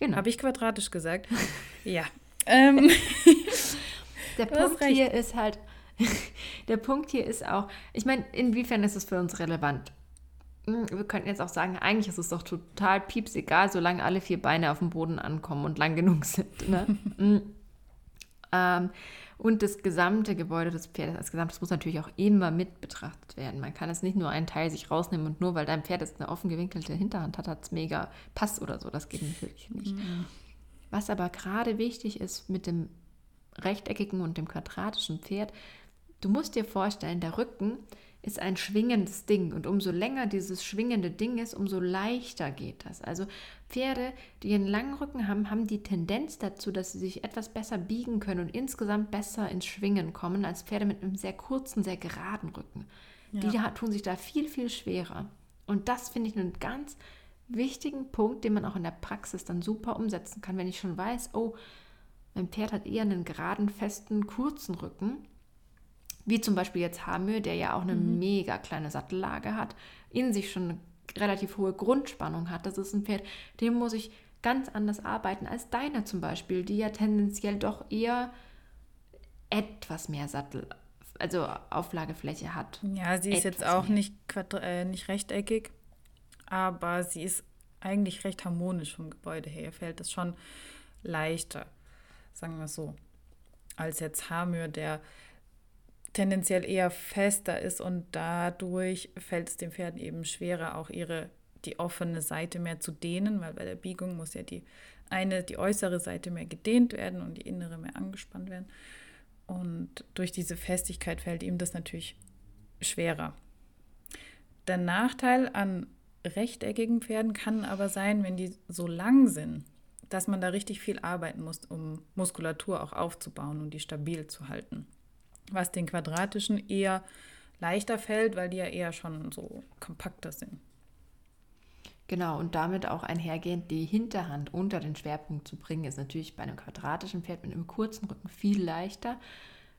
Genau. Habe ich quadratisch gesagt? ja. Ähm, Der Punkt recht. hier ist halt, der Punkt hier ist auch, ich meine, inwiefern ist es für uns relevant? Hm, Wir könnten jetzt auch sagen, eigentlich ist es doch total pieps egal, solange alle vier Beine auf dem Boden ankommen und lang genug sind. Ne? Hm. ähm, und das gesamte Gebäude des Pferdes als Gesamtes muss natürlich auch immer mit betrachtet werden. Man kann es nicht nur einen Teil sich rausnehmen und nur weil dein Pferd jetzt eine offen gewinkelte Hinterhand hat, hat es mega Pass oder so. Das geht natürlich nicht. Was aber gerade wichtig ist mit dem rechteckigen und dem quadratischen Pferd, du musst dir vorstellen, der Rücken ist ein schwingendes Ding und umso länger dieses schwingende Ding ist, umso leichter geht das. Also Pferde, die einen langen Rücken haben, haben die Tendenz dazu, dass sie sich etwas besser biegen können und insgesamt besser ins Schwingen kommen als Pferde mit einem sehr kurzen, sehr geraden Rücken. Die Ja. ha- tun sich da viel, viel schwerer. Und das finde ich einen ganz wichtigen Punkt, den man auch in der Praxis dann super umsetzen kann, wenn ich schon weiß, oh, mein Pferd hat eher einen geraden, festen, kurzen Rücken, wie zum Beispiel jetzt Hamö, der ja auch eine mhm. mega kleine Sattellage hat, in sich schon eine relativ hohe Grundspannung hat. Das ist ein Pferd, dem muss ich ganz anders arbeiten als deine zum Beispiel, die ja tendenziell doch eher etwas mehr Sattel, also Auflagefläche hat. Ja, sie ist jetzt auch nicht, äh, nicht rechteckig, aber sie ist eigentlich recht harmonisch vom Gebäude her. Fällt es schon leichter, sagen wir so, als jetzt Hamür, der tendenziell eher fester ist und dadurch fällt es dem Pferd eben schwerer, auch ihre die offene Seite mehr zu dehnen, weil bei der Biegung muss ja die eine, die äußere Seite mehr gedehnt werden und die innere mehr angespannt werden. Und durch diese Festigkeit fällt ihm das natürlich schwerer. Der Nachteil an rechteckigen Pferden kann aber sein, wenn die so lang sind, dass man da richtig viel arbeiten muss, um Muskulatur auch aufzubauen und die stabil zu halten was den quadratischen eher leichter fällt, weil die ja eher schon so kompakter sind. Genau, und damit auch einhergehend die Hinterhand unter den Schwerpunkt zu bringen, ist natürlich bei einem quadratischen Pferd mit einem kurzen Rücken viel leichter,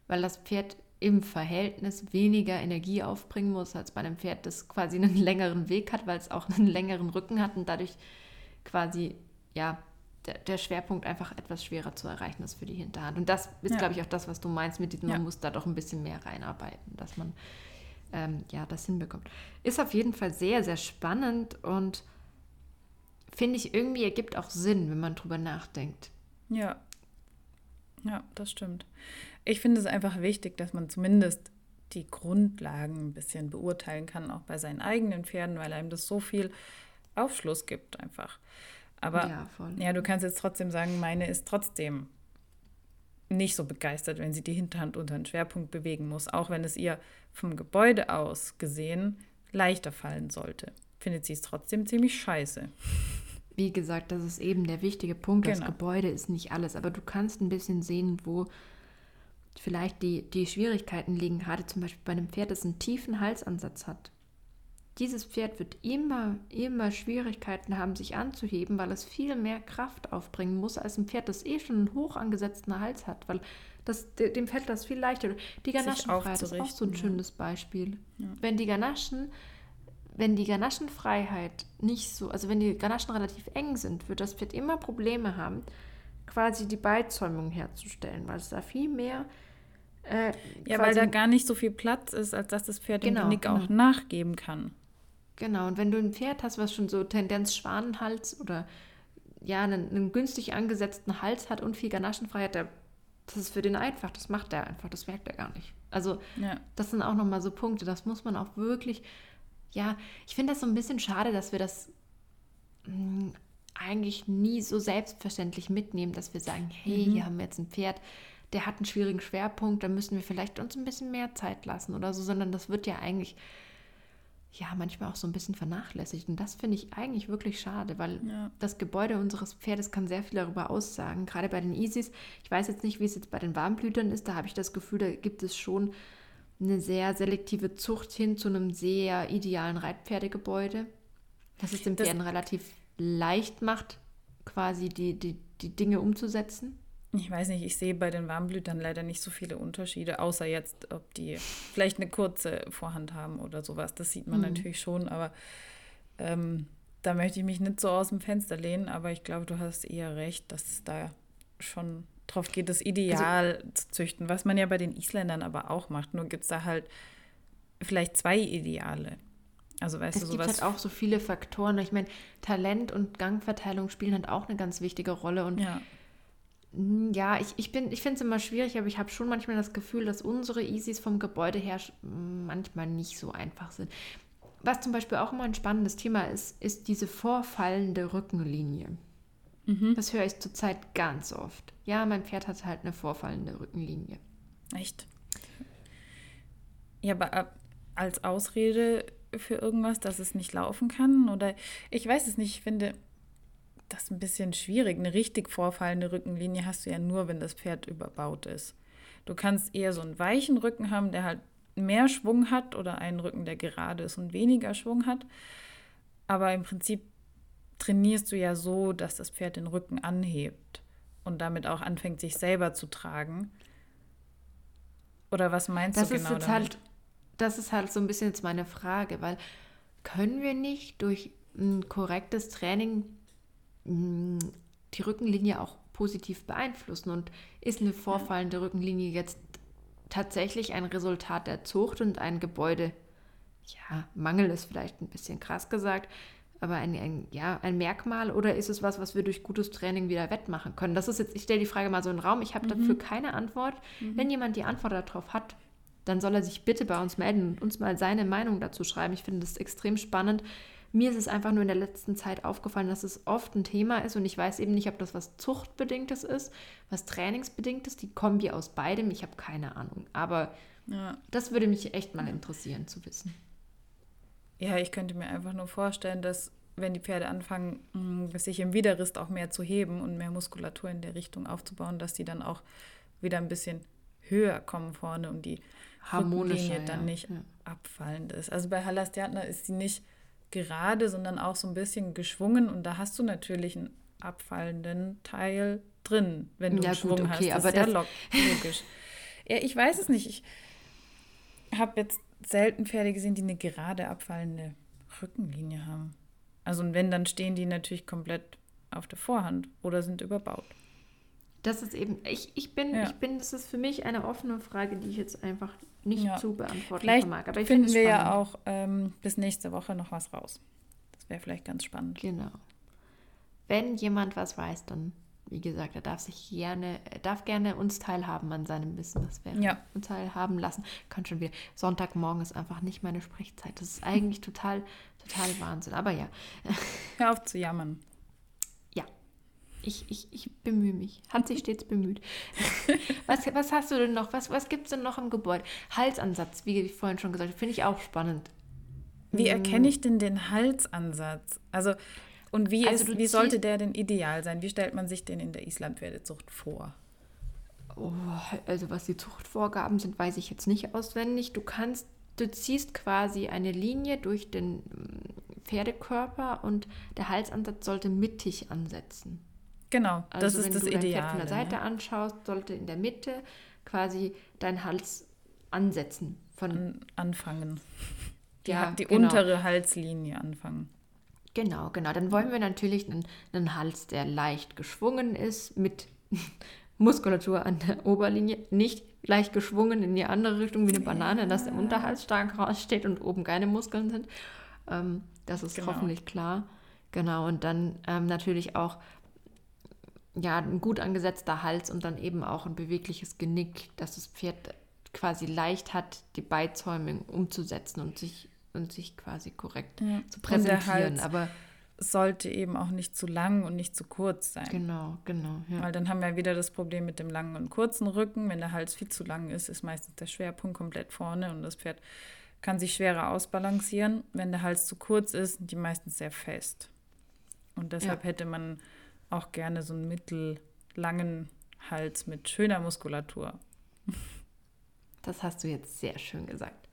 weil das Pferd im Verhältnis weniger Energie aufbringen muss als bei einem Pferd, das quasi einen längeren Weg hat, weil es auch einen längeren Rücken hat und dadurch quasi ja der, der, Schwerpunkt einfach etwas schwerer zu erreichen ist für die Hinterhand. Und das ist, ja. glaube ich, auch das, was du meinst mit diesem, man muss da doch ein bisschen mehr reinarbeiten, dass man ähm, ja das hinbekommt. Ist auf jeden Fall sehr, sehr spannend und finde ich irgendwie ergibt auch Sinn, wenn man drüber nachdenkt. Ja. Ja, das stimmt. Ich finde es einfach wichtig, dass man zumindest die Grundlagen ein bisschen beurteilen kann, auch bei seinen eigenen Pferden, weil einem das so viel Aufschluss gibt einfach. Aber ja, ja, du kannst jetzt trotzdem sagen, meine ist trotzdem nicht so begeistert, wenn sie die Hinterhand unter den Schwerpunkt bewegen muss, auch wenn es ihr vom Gebäude aus gesehen leichter fallen sollte. Findet sie es trotzdem ziemlich scheiße. Wie gesagt, das ist eben der wichtige Punkt. Genau. Das Gebäude ist nicht alles, aber du kannst ein bisschen sehen, wo vielleicht die, die Schwierigkeiten liegen, gerade zum Beispiel bei einem Pferd, das einen tiefen Halsansatz hat dieses Pferd wird immer, immer Schwierigkeiten haben, sich anzuheben, weil es viel mehr Kraft aufbringen muss als ein Pferd, das eh schon einen hoch angesetzten Hals hat, weil das, dem fällt das viel leichter. Die Ganaschenfreiheit ist auch so ein schönes Beispiel. Ja. Wenn die Ganaschen, wenn die Ganaschenfreiheit nicht so, also wenn die Ganaschen relativ eng sind, wird das Pferd immer Probleme haben, quasi die Beizäumung herzustellen, weil es da viel mehr äh, ja, weil da gar nicht so viel Platz ist, als dass das Pferd genau, dem Genick auch genau. nachgeben kann. Genau, und wenn du ein Pferd hast, was schon so Tendenz Schwanenhals oder ja, einen, einen günstig angesetzten Hals hat und viel Ganaschenfreiheit, der, das ist für den einfach, das macht er einfach, das merkt er gar nicht. Also ja. das sind auch nochmal so Punkte, das muss man auch wirklich, ja, ich finde das so ein bisschen schade, dass wir das mh, hm, eigentlich nie so selbstverständlich mitnehmen, dass wir sagen, hey, mhm. hier haben wir jetzt ein Pferd, der hat einen schwierigen Schwerpunkt, da müssen wir vielleicht uns ein bisschen mehr Zeit lassen oder so, sondern das wird ja eigentlich ja, manchmal auch so ein bisschen vernachlässigt. Und das finde ich eigentlich wirklich schade, weil ja. das Gebäude unseres Pferdes kann sehr viel darüber aussagen. Gerade bei den Isis. Ich weiß jetzt nicht, wie es jetzt bei den Warmblütern ist. Da habe ich das Gefühl, da gibt es schon eine sehr selektive Zucht hin zu einem sehr idealen Reitpferdegebäude. Das es den Pferden relativ leicht macht, quasi die, die, die Dinge umzusetzen. Ich weiß nicht, ich sehe bei den Warmblütern leider nicht so viele Unterschiede, außer jetzt, ob die vielleicht eine kurze Vorhand haben oder sowas. Das sieht man mhm. natürlich schon, aber ähm, da möchte ich mich nicht so aus dem Fenster lehnen, aber ich glaube, du hast eher recht, dass es da schon drauf geht, das Ideal also, zu züchten, was man ja bei den Isländern aber auch macht. Nur gibt es da halt vielleicht zwei Ideale. Also weißt es du, sowas. Es gibt halt auch so viele Faktoren. Ich meine, Talent und Gangverteilung spielen halt auch eine ganz wichtige Rolle und ja ja, ich, ich, ich finde es immer schwierig, aber ich habe schon manchmal das Gefühl, dass unsere Easys vom Gebäude her manchmal nicht so einfach sind. Was zum Beispiel auch immer ein spannendes Thema ist, ist diese vorfallende Rückenlinie. Mhm. Das höre ich zurzeit ganz oft. Ja, mein Pferd hat halt eine vorfallende Rückenlinie. Echt? Ja, aber als Ausrede für irgendwas, dass es nicht laufen kann? Oder ich weiß es nicht, ich finde, das ist ein bisschen schwierig. Eine richtig vorfallende Rückenlinie hast du ja nur, wenn das Pferd überbaut ist. Du kannst eher so einen weichen Rücken haben, der halt mehr Schwung hat oder einen Rücken, der gerade ist und weniger Schwung hat. Aber im Prinzip trainierst du ja so, dass das Pferd den Rücken anhebt und damit auch anfängt, sich selber zu tragen. Oder was meinst Das du ist genau jetzt damit? halt, das ist halt so ein bisschen jetzt meine Frage, weil können wir nicht durch ein korrektes Training die Rückenlinie auch positiv beeinflussen? Und ist eine vorfallende Rückenlinie jetzt tatsächlich ein Resultat der Zucht und ein Gebäude? Ja, Mangel ist vielleicht ein bisschen krass gesagt, aber ein, ein, ja, ein Merkmal oder ist es was, was wir durch gutes Training wieder wettmachen können? Das ist jetzt, ich stelle die Frage mal so in den Raum, ich habe dafür keine Antwort. Wenn jemand die Antwort darauf hat, dann soll er sich bitte bei uns melden und uns mal seine Meinung dazu schreiben. Ich finde das extrem spannend. Mir ist es einfach nur in der letzten Zeit aufgefallen, dass es oft ein Thema ist und ich weiß eben nicht, ob das was Zuchtbedingtes ist, was Trainingsbedingtes, die Kombi aus beidem. Ich habe keine Ahnung. Aber Ja. das würde mich echt mal interessieren zu wissen. Ja, ich könnte mir einfach nur vorstellen, dass wenn die Pferde anfangen, mh, sich im Widerrist auch mehr zu heben und mehr Muskulatur in der Richtung aufzubauen, dass die dann auch wieder ein bisschen höher kommen vorne und die Harmonischer, Rückenlinie dann ja. nicht Ja. abfallend ist. Also bei Halastiatna ist sie nicht gerade, sondern auch so ein bisschen geschwungen und da hast du natürlich einen abfallenden Teil drin, wenn du Ja, einen gut, Schwung okay, hast. aber ist ja das- log- logisch. ja, ich weiß es nicht. Ich habe jetzt selten Pferde gesehen, die eine gerade abfallende Rückenlinie haben. Also und wenn, dann stehen die natürlich komplett auf der Vorhand oder sind überbaut. Das ist eben, ich, ich bin, Ja. ich bin, das ist für mich eine offene Frage, die ich jetzt einfach nicht Ja. zu beantworten Vielleicht vermag. Aber ich finden finde es wir ja spannend. auch ähm, bis nächste Woche noch was raus. Das wäre vielleicht ganz spannend. Genau. Wenn jemand was weiß, dann, wie gesagt, er darf sich gerne, er darf gerne uns teilhaben an seinem Wissen. Das wäre Ja. uns teilhaben lassen. Kann schon wieder. Sonntagmorgen ist einfach nicht meine Sprechzeit. Das ist eigentlich total, total Wahnsinn. Aber ja, Hör auf zu jammern. Ich, ich, ich bemühe mich. Hat sich stets bemüht. was, was hast du denn noch? Was, was gibt es denn noch im Gebäude? Halsansatz, wie ich vorhin schon gesagt habe, finde ich auch spannend. Wie erkenne ich denn den Halsansatz? Also, und wie, Also ist, wie sollte der denn ideal sein? Wie stellt man sich den in der Islandpferdezucht vor? Oh, also was die Zuchtvorgaben sind, weiß ich jetzt nicht auswendig. Du kannst, du ziehst quasi eine Linie durch den mm, Pferdekörper und der Halsansatz sollte mittig ansetzen. Genau, Also das wenn ist das du dein Pferd Ideale. von der Seite ne? anschaust, sollte in der Mitte quasi dein Hals ansetzen. Von, An, anfangen. Die, Ja, die genau. untere Halslinie anfangen. Genau, genau. Dann wollen wir natürlich einen, einen Hals, der leicht geschwungen ist, mit Muskulatur an der Oberlinie, nicht leicht geschwungen in die andere Richtung wie eine Banane, dass der Unterhals stark raussteht und oben keine Muskeln sind. Ähm, das ist Genau. hoffentlich klar. Genau, und dann ähm, natürlich auch ja, ein gut angesetzter Hals und dann eben auch ein bewegliches Genick, dass das Pferd quasi leicht hat, die Beizäumung umzusetzen und sich, und sich quasi korrekt Ja. zu Und der präsentieren. Hals Aber sollte eben auch nicht zu lang und nicht zu kurz sein. Genau, genau. Ja. Weil dann haben wir wieder das Problem mit dem langen und kurzen Rücken. Wenn der Hals viel zu lang ist, ist meistens der Schwerpunkt komplett vorne und das Pferd kann sich schwerer ausbalancieren. Wenn der Hals zu kurz ist, sind die meistens sehr fest. Und deshalb Ja. hätte man auch gerne so einen mittellangen Hals mit schöner Muskulatur. Das hast du jetzt sehr schön gesagt.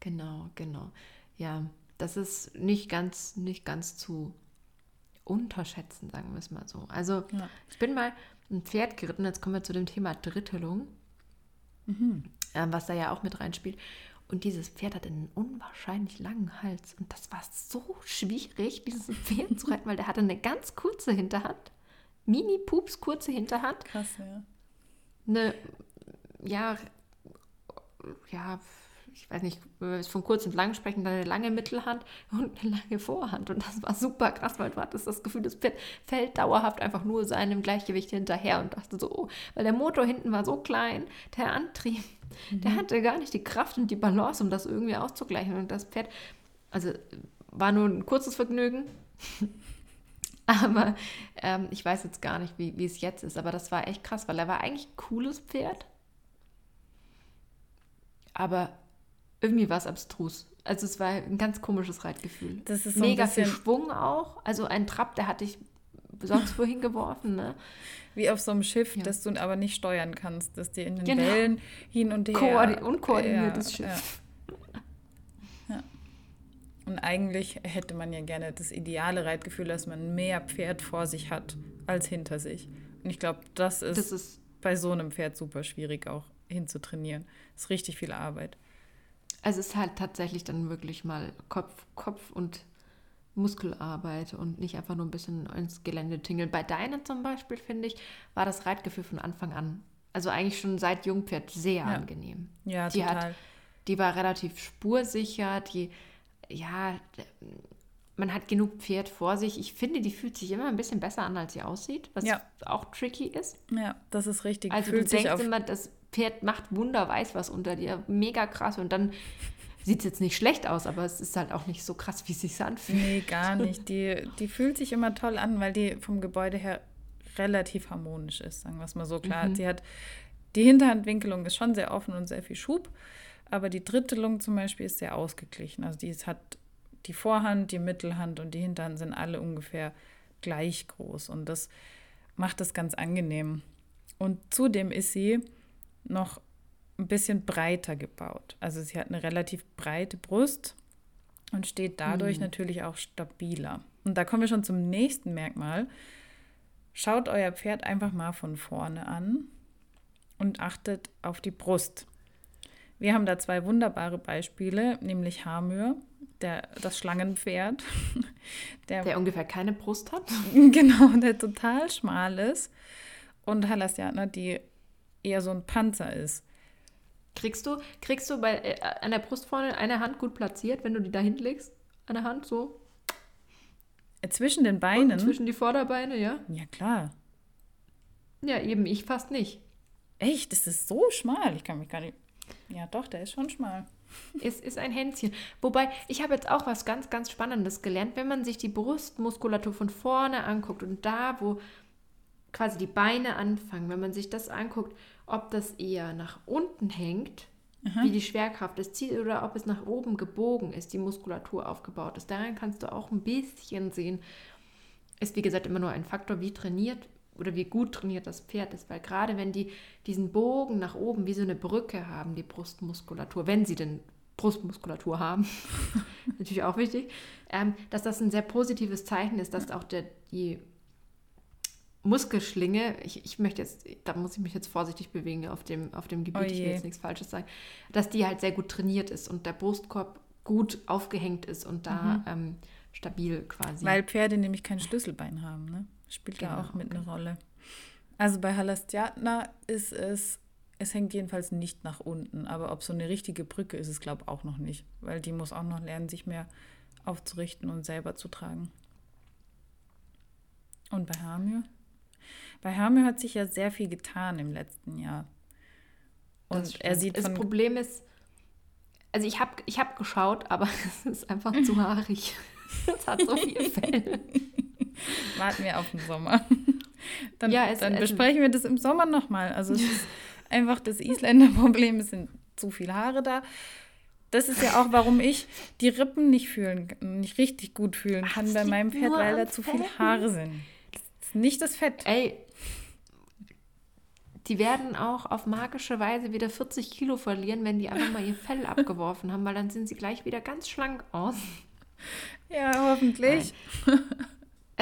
Genau, genau. Ja, das ist nicht ganz, nicht ganz zu unterschätzen, sagen wir es mal so. Also Ja. ich bin mal ein Pferd geritten, jetzt kommen wir zu dem Thema Drittelung, ähm, was da ja auch mit reinspielt. Und dieses Pferd hatte einen unwahrscheinlich langen Hals. Und das war so schwierig, dieses Pferd zu reiten, weil der hatte eine ganz kurze Hinterhand. Mini-Pups, kurze Hinterhand. Krass, ja. eine, ja, ja, ich weiß nicht, wenn wir von kurz und lang sprechen, dann eine lange Mittelhand und eine lange Vorhand. Und das war super krass, weil du hattest das Gefühl, das Pferd fällt dauerhaft einfach nur seinem Gleichgewicht hinterher und dachte so, oh, weil der Motor hinten war so klein, der Antrieb, der hatte gar nicht die Kraft und die Balance, um das irgendwie auszugleichen. Und das Pferd, also war nur ein kurzes Vergnügen. Aber ähm, ich weiß jetzt gar nicht, wie, wie es jetzt ist. Aber das war echt krass, weil er war eigentlich ein cooles Pferd. Aber irgendwie war es abstrus. Also es war ein ganz komisches Reitgefühl. Das ist so Mega viel Schwung auch. Also ein Trab, der hatte ich sonst wohin geworfen. Ne? Wie auf so einem Schiff, Ja. das du aber nicht steuern kannst, dass dir in den Genau. Wellen hin und her. Koordi unkoordiniertes Ja, Schiff. Ja. Und eigentlich hätte man ja gerne das ideale Reitgefühl, dass man mehr Pferd vor sich hat als hinter sich. Und ich glaube, das ist, Das ist bei so einem Pferd super schwierig auch hinzutrainieren. Das ist richtig viel Arbeit. Also es ist halt tatsächlich dann wirklich mal Kopf, Kopf und Muskelarbeit und nicht einfach nur ein bisschen ins Gelände tingeln. Bei deiner zum Beispiel, finde ich, war das Reitgefühl von Anfang an, also eigentlich schon seit Jungpferd sehr angenehm. Ja, die total. Hat, die war relativ spursicher, die, ja, man hat genug Pferd vor sich. Ich finde, die fühlt sich immer ein bisschen besser an, als sie aussieht, was Ja. auch tricky ist. Ja, das ist richtig. Also Fühlt du denkst immer, das Pferd macht Wunder, weiß was unter dir, mega krass und dann sieht es jetzt nicht schlecht aus, aber es ist halt auch nicht so krass, wie es sich anfühlt. Nee, gar nicht. Die, die fühlt sich immer toll an, weil die vom Gebäude her relativ harmonisch ist, sagen wir es mal so. Klar, sie hat die Hinterhandwinkelung ist schon sehr offen und sehr viel Schub, aber die Drittelung zum Beispiel ist sehr ausgeglichen. Also die hat die Vorhand, die Mittelhand und die Hinterhand sind alle ungefähr gleich groß und das macht es ganz angenehm. Und zudem ist sie noch ein bisschen breiter gebaut. Also sie hat eine relativ breite Brust und steht dadurch natürlich auch stabiler. Und da kommen wir schon zum nächsten Merkmal. Schaut euer Pferd einfach mal von vorne an und achtet auf die Brust. Wir haben da zwei wunderbare Beispiele, nämlich Hamür, der, das Schlangenpferd, der, Der ungefähr keine Brust hat. genau, der total schmal ist, und Halasjana, die eher so ein Panzer ist. Kriegst du, kriegst du bei, äh, an der Brust vorne eine Hand gut platziert, wenn du die da hinlegst? An der Hand so? Zwischen den Beinen. zwischen die Vorderbeine, ja? Ja, klar. Ja, eben, ich fast nicht. Echt, ist es so schmal? Ich kann mich gar nicht. Ja, doch, der ist schon schmal. Es ist ein Händchen. Wobei, ich habe jetzt auch was ganz, ganz Spannendes gelernt. Wenn man sich die Brustmuskulatur von vorne anguckt und da, wo quasi die Beine anfangen, wenn man sich das anguckt, ob das eher nach unten hängt, wie die Schwerkraft es zieht, oder ob es nach oben gebogen ist, die Muskulatur aufgebaut ist. Daran kannst du auch ein bisschen sehen. Ist wie gesagt immer nur ein Faktor, wie trainiert oder wie gut trainiert das Pferd ist, weil gerade wenn die diesen Bogen nach oben wie so eine Brücke haben, die Brustmuskulatur, wenn sie denn Brustmuskulatur haben, natürlich auch wichtig, ähm, dass das ein sehr positives Zeichen ist, dass auch der, die Muskelschlinge, ich, ich möchte jetzt, da muss ich mich jetzt vorsichtig bewegen auf dem, auf dem Gebiet, Oh ich will je. jetzt nichts Falsches sagen, dass die halt sehr gut trainiert ist und der Brustkorb gut aufgehängt ist und da ähm, stabil quasi. Weil Pferde nämlich kein Schlüsselbein haben, ne? Spielt da Genau, auch mit eine Rolle. Also bei Halastiatna ist es, es hängt jedenfalls nicht nach unten, aber ob so eine richtige Brücke ist es, glaube ich, auch noch nicht, weil die muss auch noch lernen, sich mehr aufzurichten und selber zu tragen. Und bei Hamir? Bei Hamir hat sich ja sehr viel getan im letzten Jahr. Und Das er sieht Das Problem ist, also ich habe ich hab geschaut, aber es ist einfach zu haarig. Es hat so viel Fell. Warten wir auf den Sommer. Dann, Ja, es- dann es- besprechen wir das im Sommer nochmal. Also es ist einfach das Isländer-Problem, es sind zu viele Haare da. Das ist ja auch, warum ich die Rippen nicht fühlen, nicht richtig gut fühlen Ach, kann das bei meinem Pferd, weil da zu viele. Haare sind. Das ist nicht das Fett. Ey, die werden auch auf magische Weise wieder 40 Kilo verlieren, wenn die einfach mal ihr Fell abgeworfen haben, weil dann sind sie gleich wieder ganz schlank aus. Ja, hoffentlich.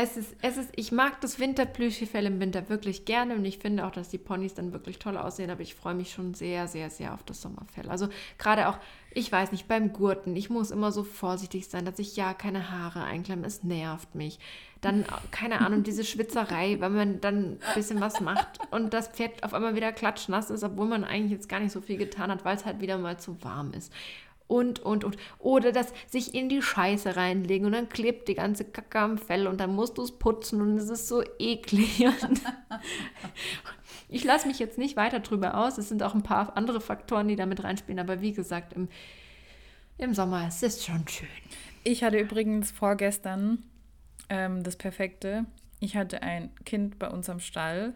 Es ist, es ist, ich mag das Winterplüschifell im Winter wirklich gerne und ich finde auch, dass die Ponys dann wirklich toll aussehen, aber ich freue mich schon sehr, sehr, sehr auf das Sommerfell. Also gerade auch, ich weiß nicht, beim Gurten, ich muss immer so vorsichtig sein, dass ich ja keine Haare einklemme, es nervt mich. Dann, keine Ahnung, diese Schwitzerei, wenn man dann ein bisschen was macht und das Pferd auf einmal wieder klatschnass ist, obwohl man eigentlich jetzt gar nicht so viel getan hat, weil es halt wieder mal zu warm ist und, und, und. Oder das sich in die Scheiße reinlegen und dann klebt die ganze Kacke am Fell und dann musst du es putzen und es ist so eklig. Ich lasse mich jetzt nicht weiter drüber aus. Es sind auch ein paar andere Faktoren, die damit reinspielen. Aber wie gesagt, im, im Sommer es ist schon schön. Ich hatte übrigens vorgestern ähm, das Perfekte. Ich hatte ein Kind bei uns am Stall.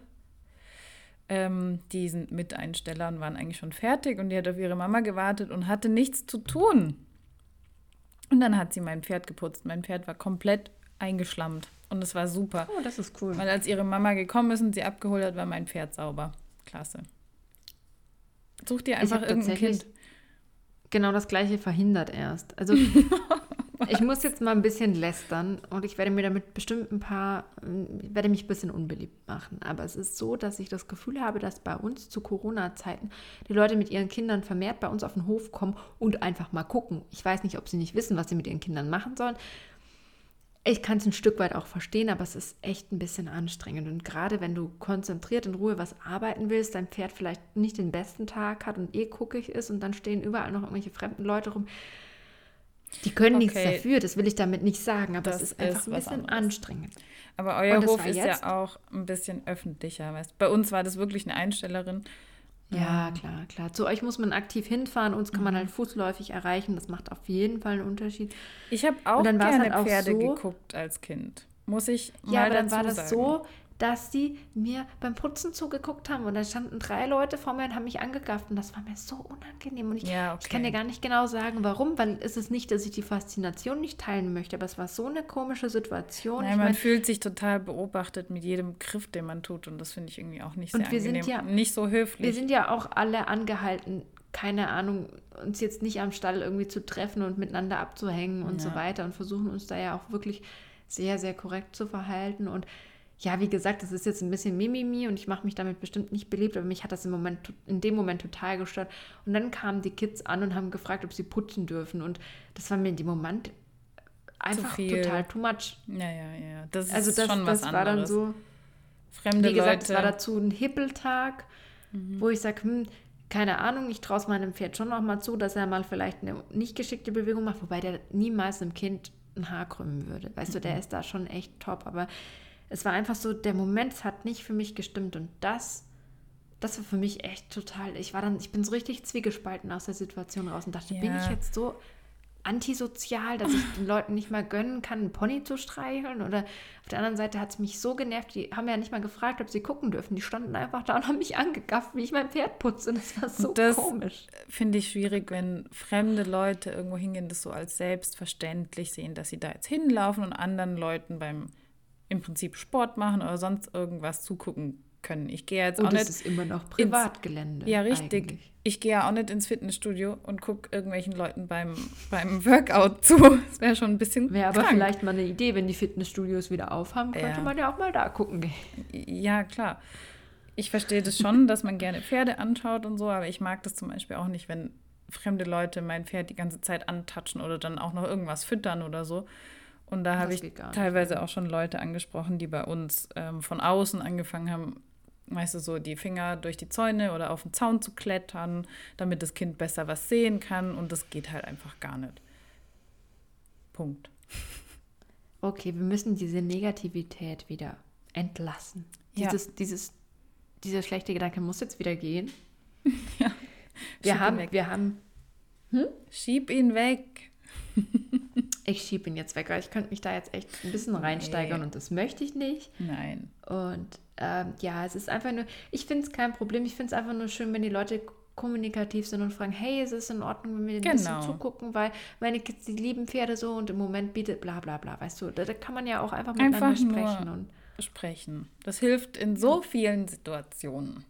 Ähm, die sind Miteinsteller und waren eigentlich schon fertig und die hat auf ihre Mama gewartet und hatte nichts zu tun. Und dann hat sie mein Pferd geputzt. Mein Pferd war komplett eingeschlammt und es war super. Oh, das ist cool. Weil als ihre Mama gekommen ist und sie abgeholt hat, war mein Pferd sauber. Klasse. Such dir einfach irgendein Kind. genau das gleiche verhindert erst. Also Ich muss jetzt mal ein bisschen lästern und ich werde mir damit bestimmt ein paar, werde mich ein bisschen unbeliebt machen. Aber es ist so, dass ich das Gefühl habe, dass bei uns zu Corona-Zeiten die Leute mit ihren Kindern vermehrt bei uns auf den Hof kommen und einfach mal gucken. Ich weiß nicht, ob sie nicht wissen, was sie mit ihren Kindern machen sollen. Ich kann es ein Stück weit auch verstehen, aber es ist echt ein bisschen anstrengend. Und gerade wenn du konzentriert in Ruhe was arbeiten willst, dein Pferd vielleicht nicht den besten Tag hat und eh guckig ist und dann stehen überall noch irgendwelche fremden Leute rum, die können Okay. nichts dafür, das will ich damit nicht sagen, aber Das es ist einfach ist ein bisschen anderes. anstrengend. Aber euer Hof ist jetzt? ja auch ein bisschen öffentlicher. Weißt? Bei uns war das wirklich eine Einstellerin. Ja, klar, klar. Zu euch muss man aktiv hinfahren, uns kann man halt fußläufig erreichen, das macht auf jeden Fall einen Unterschied. Ich habe auch gerne halt auch Pferde so- geguckt als Kind. Muss ich mal Ja, aber dann dazu war das sagen. so, dass die mir beim Putzen zugeguckt haben und da standen drei Leute vor mir und haben mich angegafft und das war mir so unangenehm und ich, Ja, ich kann okay. dir gar nicht genau sagen, warum, weil es ist nicht, dass ich die Faszination nicht teilen möchte, aber es war so eine komische Situation. Nein, ich man mein, fühlt sich total beobachtet mit jedem Griff, den man tut und das finde ich irgendwie auch nicht Und sehr wir sind angenehm. ja- nicht so höflich. wir sind ja auch alle angehalten, keine Ahnung, uns jetzt nicht am Stall irgendwie zu treffen und miteinander abzuhängen und so Ja. weiter und versuchen uns da ja auch wirklich sehr, sehr korrekt zu verhalten. Und ja, wie gesagt, das ist jetzt ein bisschen Mimimi und ich mache mich damit bestimmt nicht beliebt, aber mich hat das im Moment, in dem Moment total gestört. Und dann kamen die Kids an und haben gefragt, ob sie putzen dürfen. Und das war mir in dem Moment einfach total too much. ja, ja, ja. Das ist Also das, schon was das war dann anderes. so. Fremde Wie gesagt, Leute. Mhm. es war dazu ein Hippeltag, wo ich sage, hm, keine Ahnung, ich traue es meinem Pferd schon noch mal zu, dass er mal vielleicht eine nicht geschickte Bewegung macht, wobei der niemals einem Kind ein Haar krümmen würde. Weißt du, Mhm. der ist da schon echt top, aber es war einfach so, der Moment es hat nicht für mich gestimmt und das, das war für mich echt total, ich war dann, ich bin so richtig zwiegespalten aus der Situation raus und dachte, bin Ja. ich jetzt so antisozial, dass ich den Leuten nicht mal gönnen kann, einen Pony zu streicheln. Oder auf der anderen Seite hat es mich so genervt, die haben ja nicht mal gefragt, ob sie gucken dürfen. Die standen einfach da und haben mich angegafft, wie ich mein Pferd putze. Das war so Das- komisch. Finde ich schwierig, wenn fremde Leute irgendwo hingehen, das so als selbstverständlich sehen, dass sie da jetzt hinlaufen und anderen Leuten beim im Prinzip Sport machen oder sonst irgendwas zugucken können. Ich gehe jetzt auch Und nicht. es ist immer noch Privatgelände. Ja, richtig. eigentlich. Ich gehe ja auch nicht ins Fitnessstudio und gucke irgendwelchen Leuten beim, beim Workout zu. Das wäre schon ein bisschen Wäre aber vielleicht mal eine Idee, wenn die Fitnessstudios wieder aufhaben, könnte Ja. man ja auch mal da gucken gehen. Ja, klar. Ich verstehe das schon, dass man gerne Pferde anschaut und so, aber ich mag das zum Beispiel auch nicht, wenn fremde Leute mein Pferd die ganze Zeit antatschen oder dann auch noch irgendwas füttern oder so. Und da habe ich teilweise auch schon Leute angesprochen, die bei uns ähm, von außen angefangen haben, weißt du, so die Finger durch die Zäune oder auf den Zaun zu klettern, damit das Kind besser was sehen kann. Und das geht halt einfach gar nicht. Punkt. Okay, wir müssen diese Negativität wieder entlassen. Ja. Dieses, dieses, dieser schlechte Gedanke muss jetzt wieder gehen. Ja. Wir Schieb haben, weg. wir haben Schieb ihn weg. Ich schiebe ihn jetzt weg, weil ich könnte mich da jetzt echt ein bisschen reinsteigern Nee. und das möchte ich nicht. Nein. Und ähm, ja, es ist einfach nur, ich finde es kein Problem, ich finde es einfach nur schön, wenn die Leute kommunikativ sind und fragen, hey, ist es in Ordnung, wenn wir ein bisschen Genau. zugucken, weil meine Kids, die lieben Pferde so und im Moment bietet bla bla bla, weißt du, da, da kann man ja auch einfach miteinander Einfach sprechen. Und Sprechen. Das hilft in so vielen Situationen.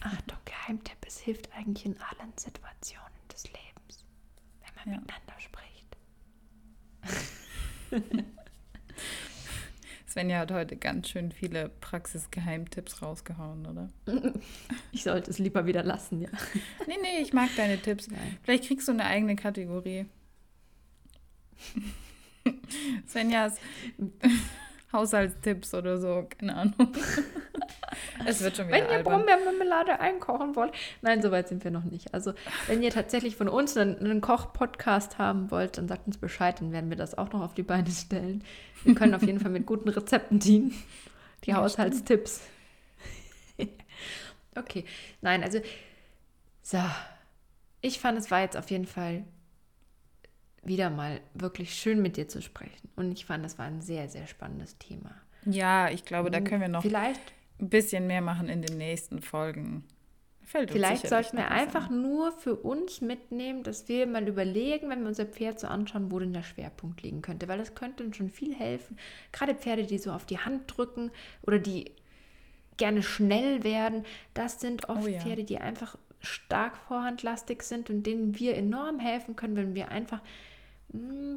Achtung, Geheimtipp, es hilft eigentlich in allen Situationen des Lebens, wenn man Ja. miteinander spricht. Svenja hat heute ganz schön viele Praxisgeheimtipps rausgehauen, oder? Ich sollte es lieber wieder lassen, ja. Nee, nee, ich mag deine Tipps. Nein. Vielleicht kriegst du eine eigene Kategorie. Svenjas Haushaltstipps oder so, keine Ahnung. es wird schon wieder Wenn ihr albern. Brombeermarmelade einkochen wollt. Nein, soweit sind wir noch nicht. Also, wenn ihr tatsächlich von uns einen, einen Koch-Podcast haben wollt, dann sagt uns Bescheid, dann werden wir das auch noch auf die Beine stellen. Wir können auf jeden Fall mit guten Rezepten dienen. Die Ja, Haushaltstipps. okay. Nein, also, so. Ich fand, es war jetzt auf jeden Fall wieder mal wirklich schön mit dir zu sprechen. Und ich fand, es war ein sehr, sehr spannendes Thema. Ja, ich glaube, da können wir noch Vielleicht ein bisschen mehr machen in den nächsten Folgen. Fällt Vielleicht sollten wir einfach ein. nur für uns mitnehmen, dass wir mal überlegen, wenn wir unser Pferd so anschauen, wo denn der Schwerpunkt liegen könnte. Weil das könnte uns schon viel helfen. Gerade Pferde, die so auf die Hand drücken oder die gerne schnell werden, das sind oft Oh ja. Pferde, die einfach stark vorhandlastig sind und denen wir enorm helfen können, wenn wir einfach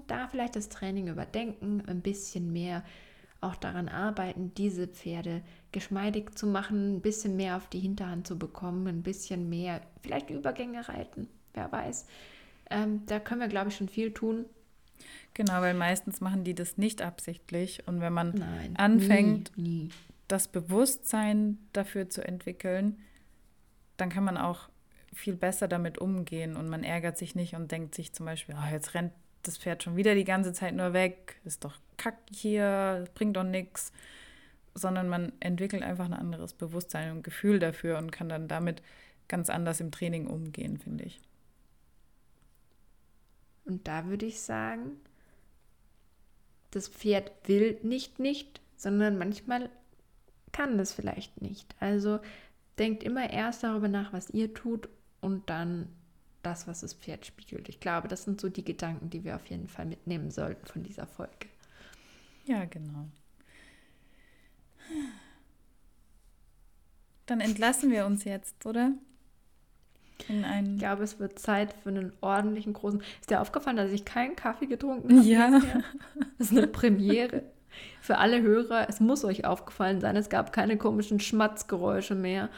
da vielleicht das Training überdenken, ein bisschen mehr auch daran arbeiten, diese Pferde geschmeidig zu machen, ein bisschen mehr auf die Hinterhand zu bekommen, ein bisschen mehr, vielleicht Übergänge reiten, wer weiß. Ähm, da können wir, glaube ich, schon viel tun. Genau, weil meistens machen die das nicht absichtlich. Und wenn man Nein, anfängt, nie, nie. das Bewusstsein dafür zu entwickeln, dann kann man auch viel besser damit umgehen und man ärgert sich nicht und denkt sich zum Beispiel, oh, jetzt rennt das Pferd schon wieder die ganze Zeit nur weg, ist doch kack hier, bringt doch nichts, sondern man entwickelt einfach ein anderes Bewusstsein und Gefühl dafür und kann dann damit ganz anders im Training umgehen, finde ich. Und da würde ich sagen, das Pferd will nicht nicht, sondern manchmal kann das vielleicht nicht. Also denkt immer erst darüber nach, was ihr tut und dann das, was das Pferd spiegelt. Ich glaube, das sind so die Gedanken, die wir auf jeden Fall mitnehmen sollten von dieser Folge. Ja, genau. Dann entlassen wir uns jetzt, oder? Ich glaube, es wird Zeit für einen ordentlichen großen. Ist dir aufgefallen, dass ich keinen Kaffee getrunken habe? Ja. bisher? Das ist eine Premiere. Für alle Hörer, es muss euch aufgefallen sein, es gab keine komischen Schmatzgeräusche mehr.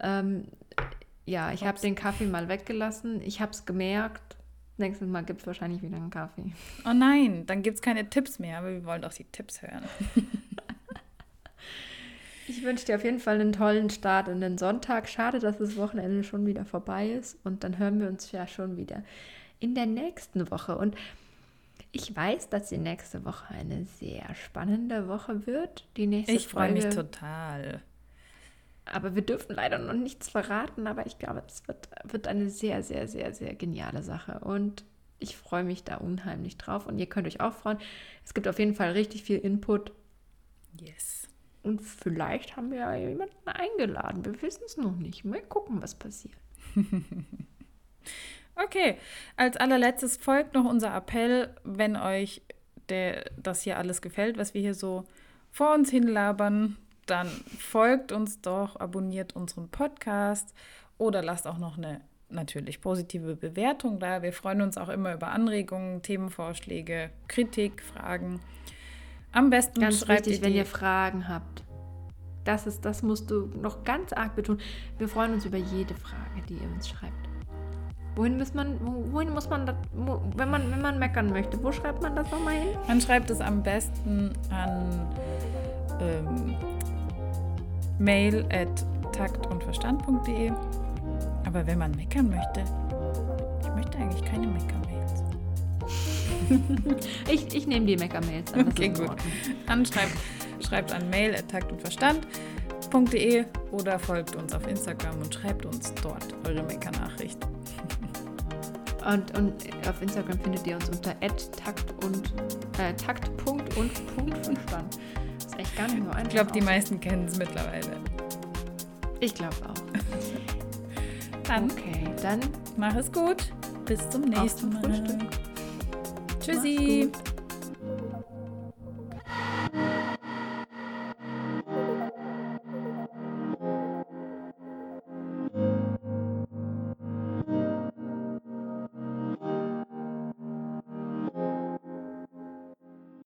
Ähm, ja, ich habe den Kaffee mal weggelassen. Ich habe es gemerkt. Nächstes Mal gibt es wahrscheinlich wieder einen Kaffee. Oh nein, dann gibt es keine Tipps mehr, aber wir wollen doch die Tipps hören. Ich wünsche dir auf jeden Fall einen tollen Start in den Sonntag. Schade, dass das Wochenende schon wieder vorbei ist. Und dann hören wir uns ja schon wieder in der nächsten Woche. Und ich weiß, dass die nächste Woche eine sehr spannende Woche wird. Die nächste Ich freue mich total. Aber wir dürfen leider noch nichts verraten. Aber ich glaube, es wird, wird eine sehr, sehr, sehr, sehr geniale Sache. Und ich freue mich da unheimlich drauf. Und ihr könnt euch auch freuen. Es gibt auf jeden Fall richtig viel Input. Yes. Und vielleicht haben wir ja jemanden eingeladen. Wir wissen es noch nicht. Mal gucken, was passiert. Okay, als allerletztes folgt noch unser Appell, wenn euch der, das hier alles gefällt, was wir hier so vor uns hinlabern, dann folgt uns doch, abonniert unseren Podcast oder lasst auch noch eine natürlich positive Bewertung da. Wir freuen uns auch immer über Anregungen, Themenvorschläge, Kritik, Fragen. Am besten Ganz schreibt wichtig, ihr wenn ihr Fragen habt. Das, ist, das musst du noch ganz arg betonen. Wir freuen uns über jede Frage, die ihr uns schreibt. Wohin muss man, wo- wohin muss man das, wenn man, wenn man meckern möchte, wo schreibt man das nochmal hin? Man schreibt es am besten an ähm, mail at taktundverstand.de. Aber wenn man meckern möchte, ich möchte eigentlich keine Mecker-Mails. Ich, ich nehme die Mecker-Mails an. Okay, gut. Dann schreibt, schreibt an mail at taktundverstand.de oder folgt uns auf Instagram und schreibt uns dort eure Mecker-Nachricht. Und, und auf Instagram findet ihr uns unter takt und äh, takt.und Punkt Verstand. Vielleicht gar nicht nur einfach. Ich glaube, die meisten kennen es mittlerweile. Ich glaube auch. dann, okay, dann mach es gut. Bis zum nächsten zum Mal. Frühstück. Tschüssi.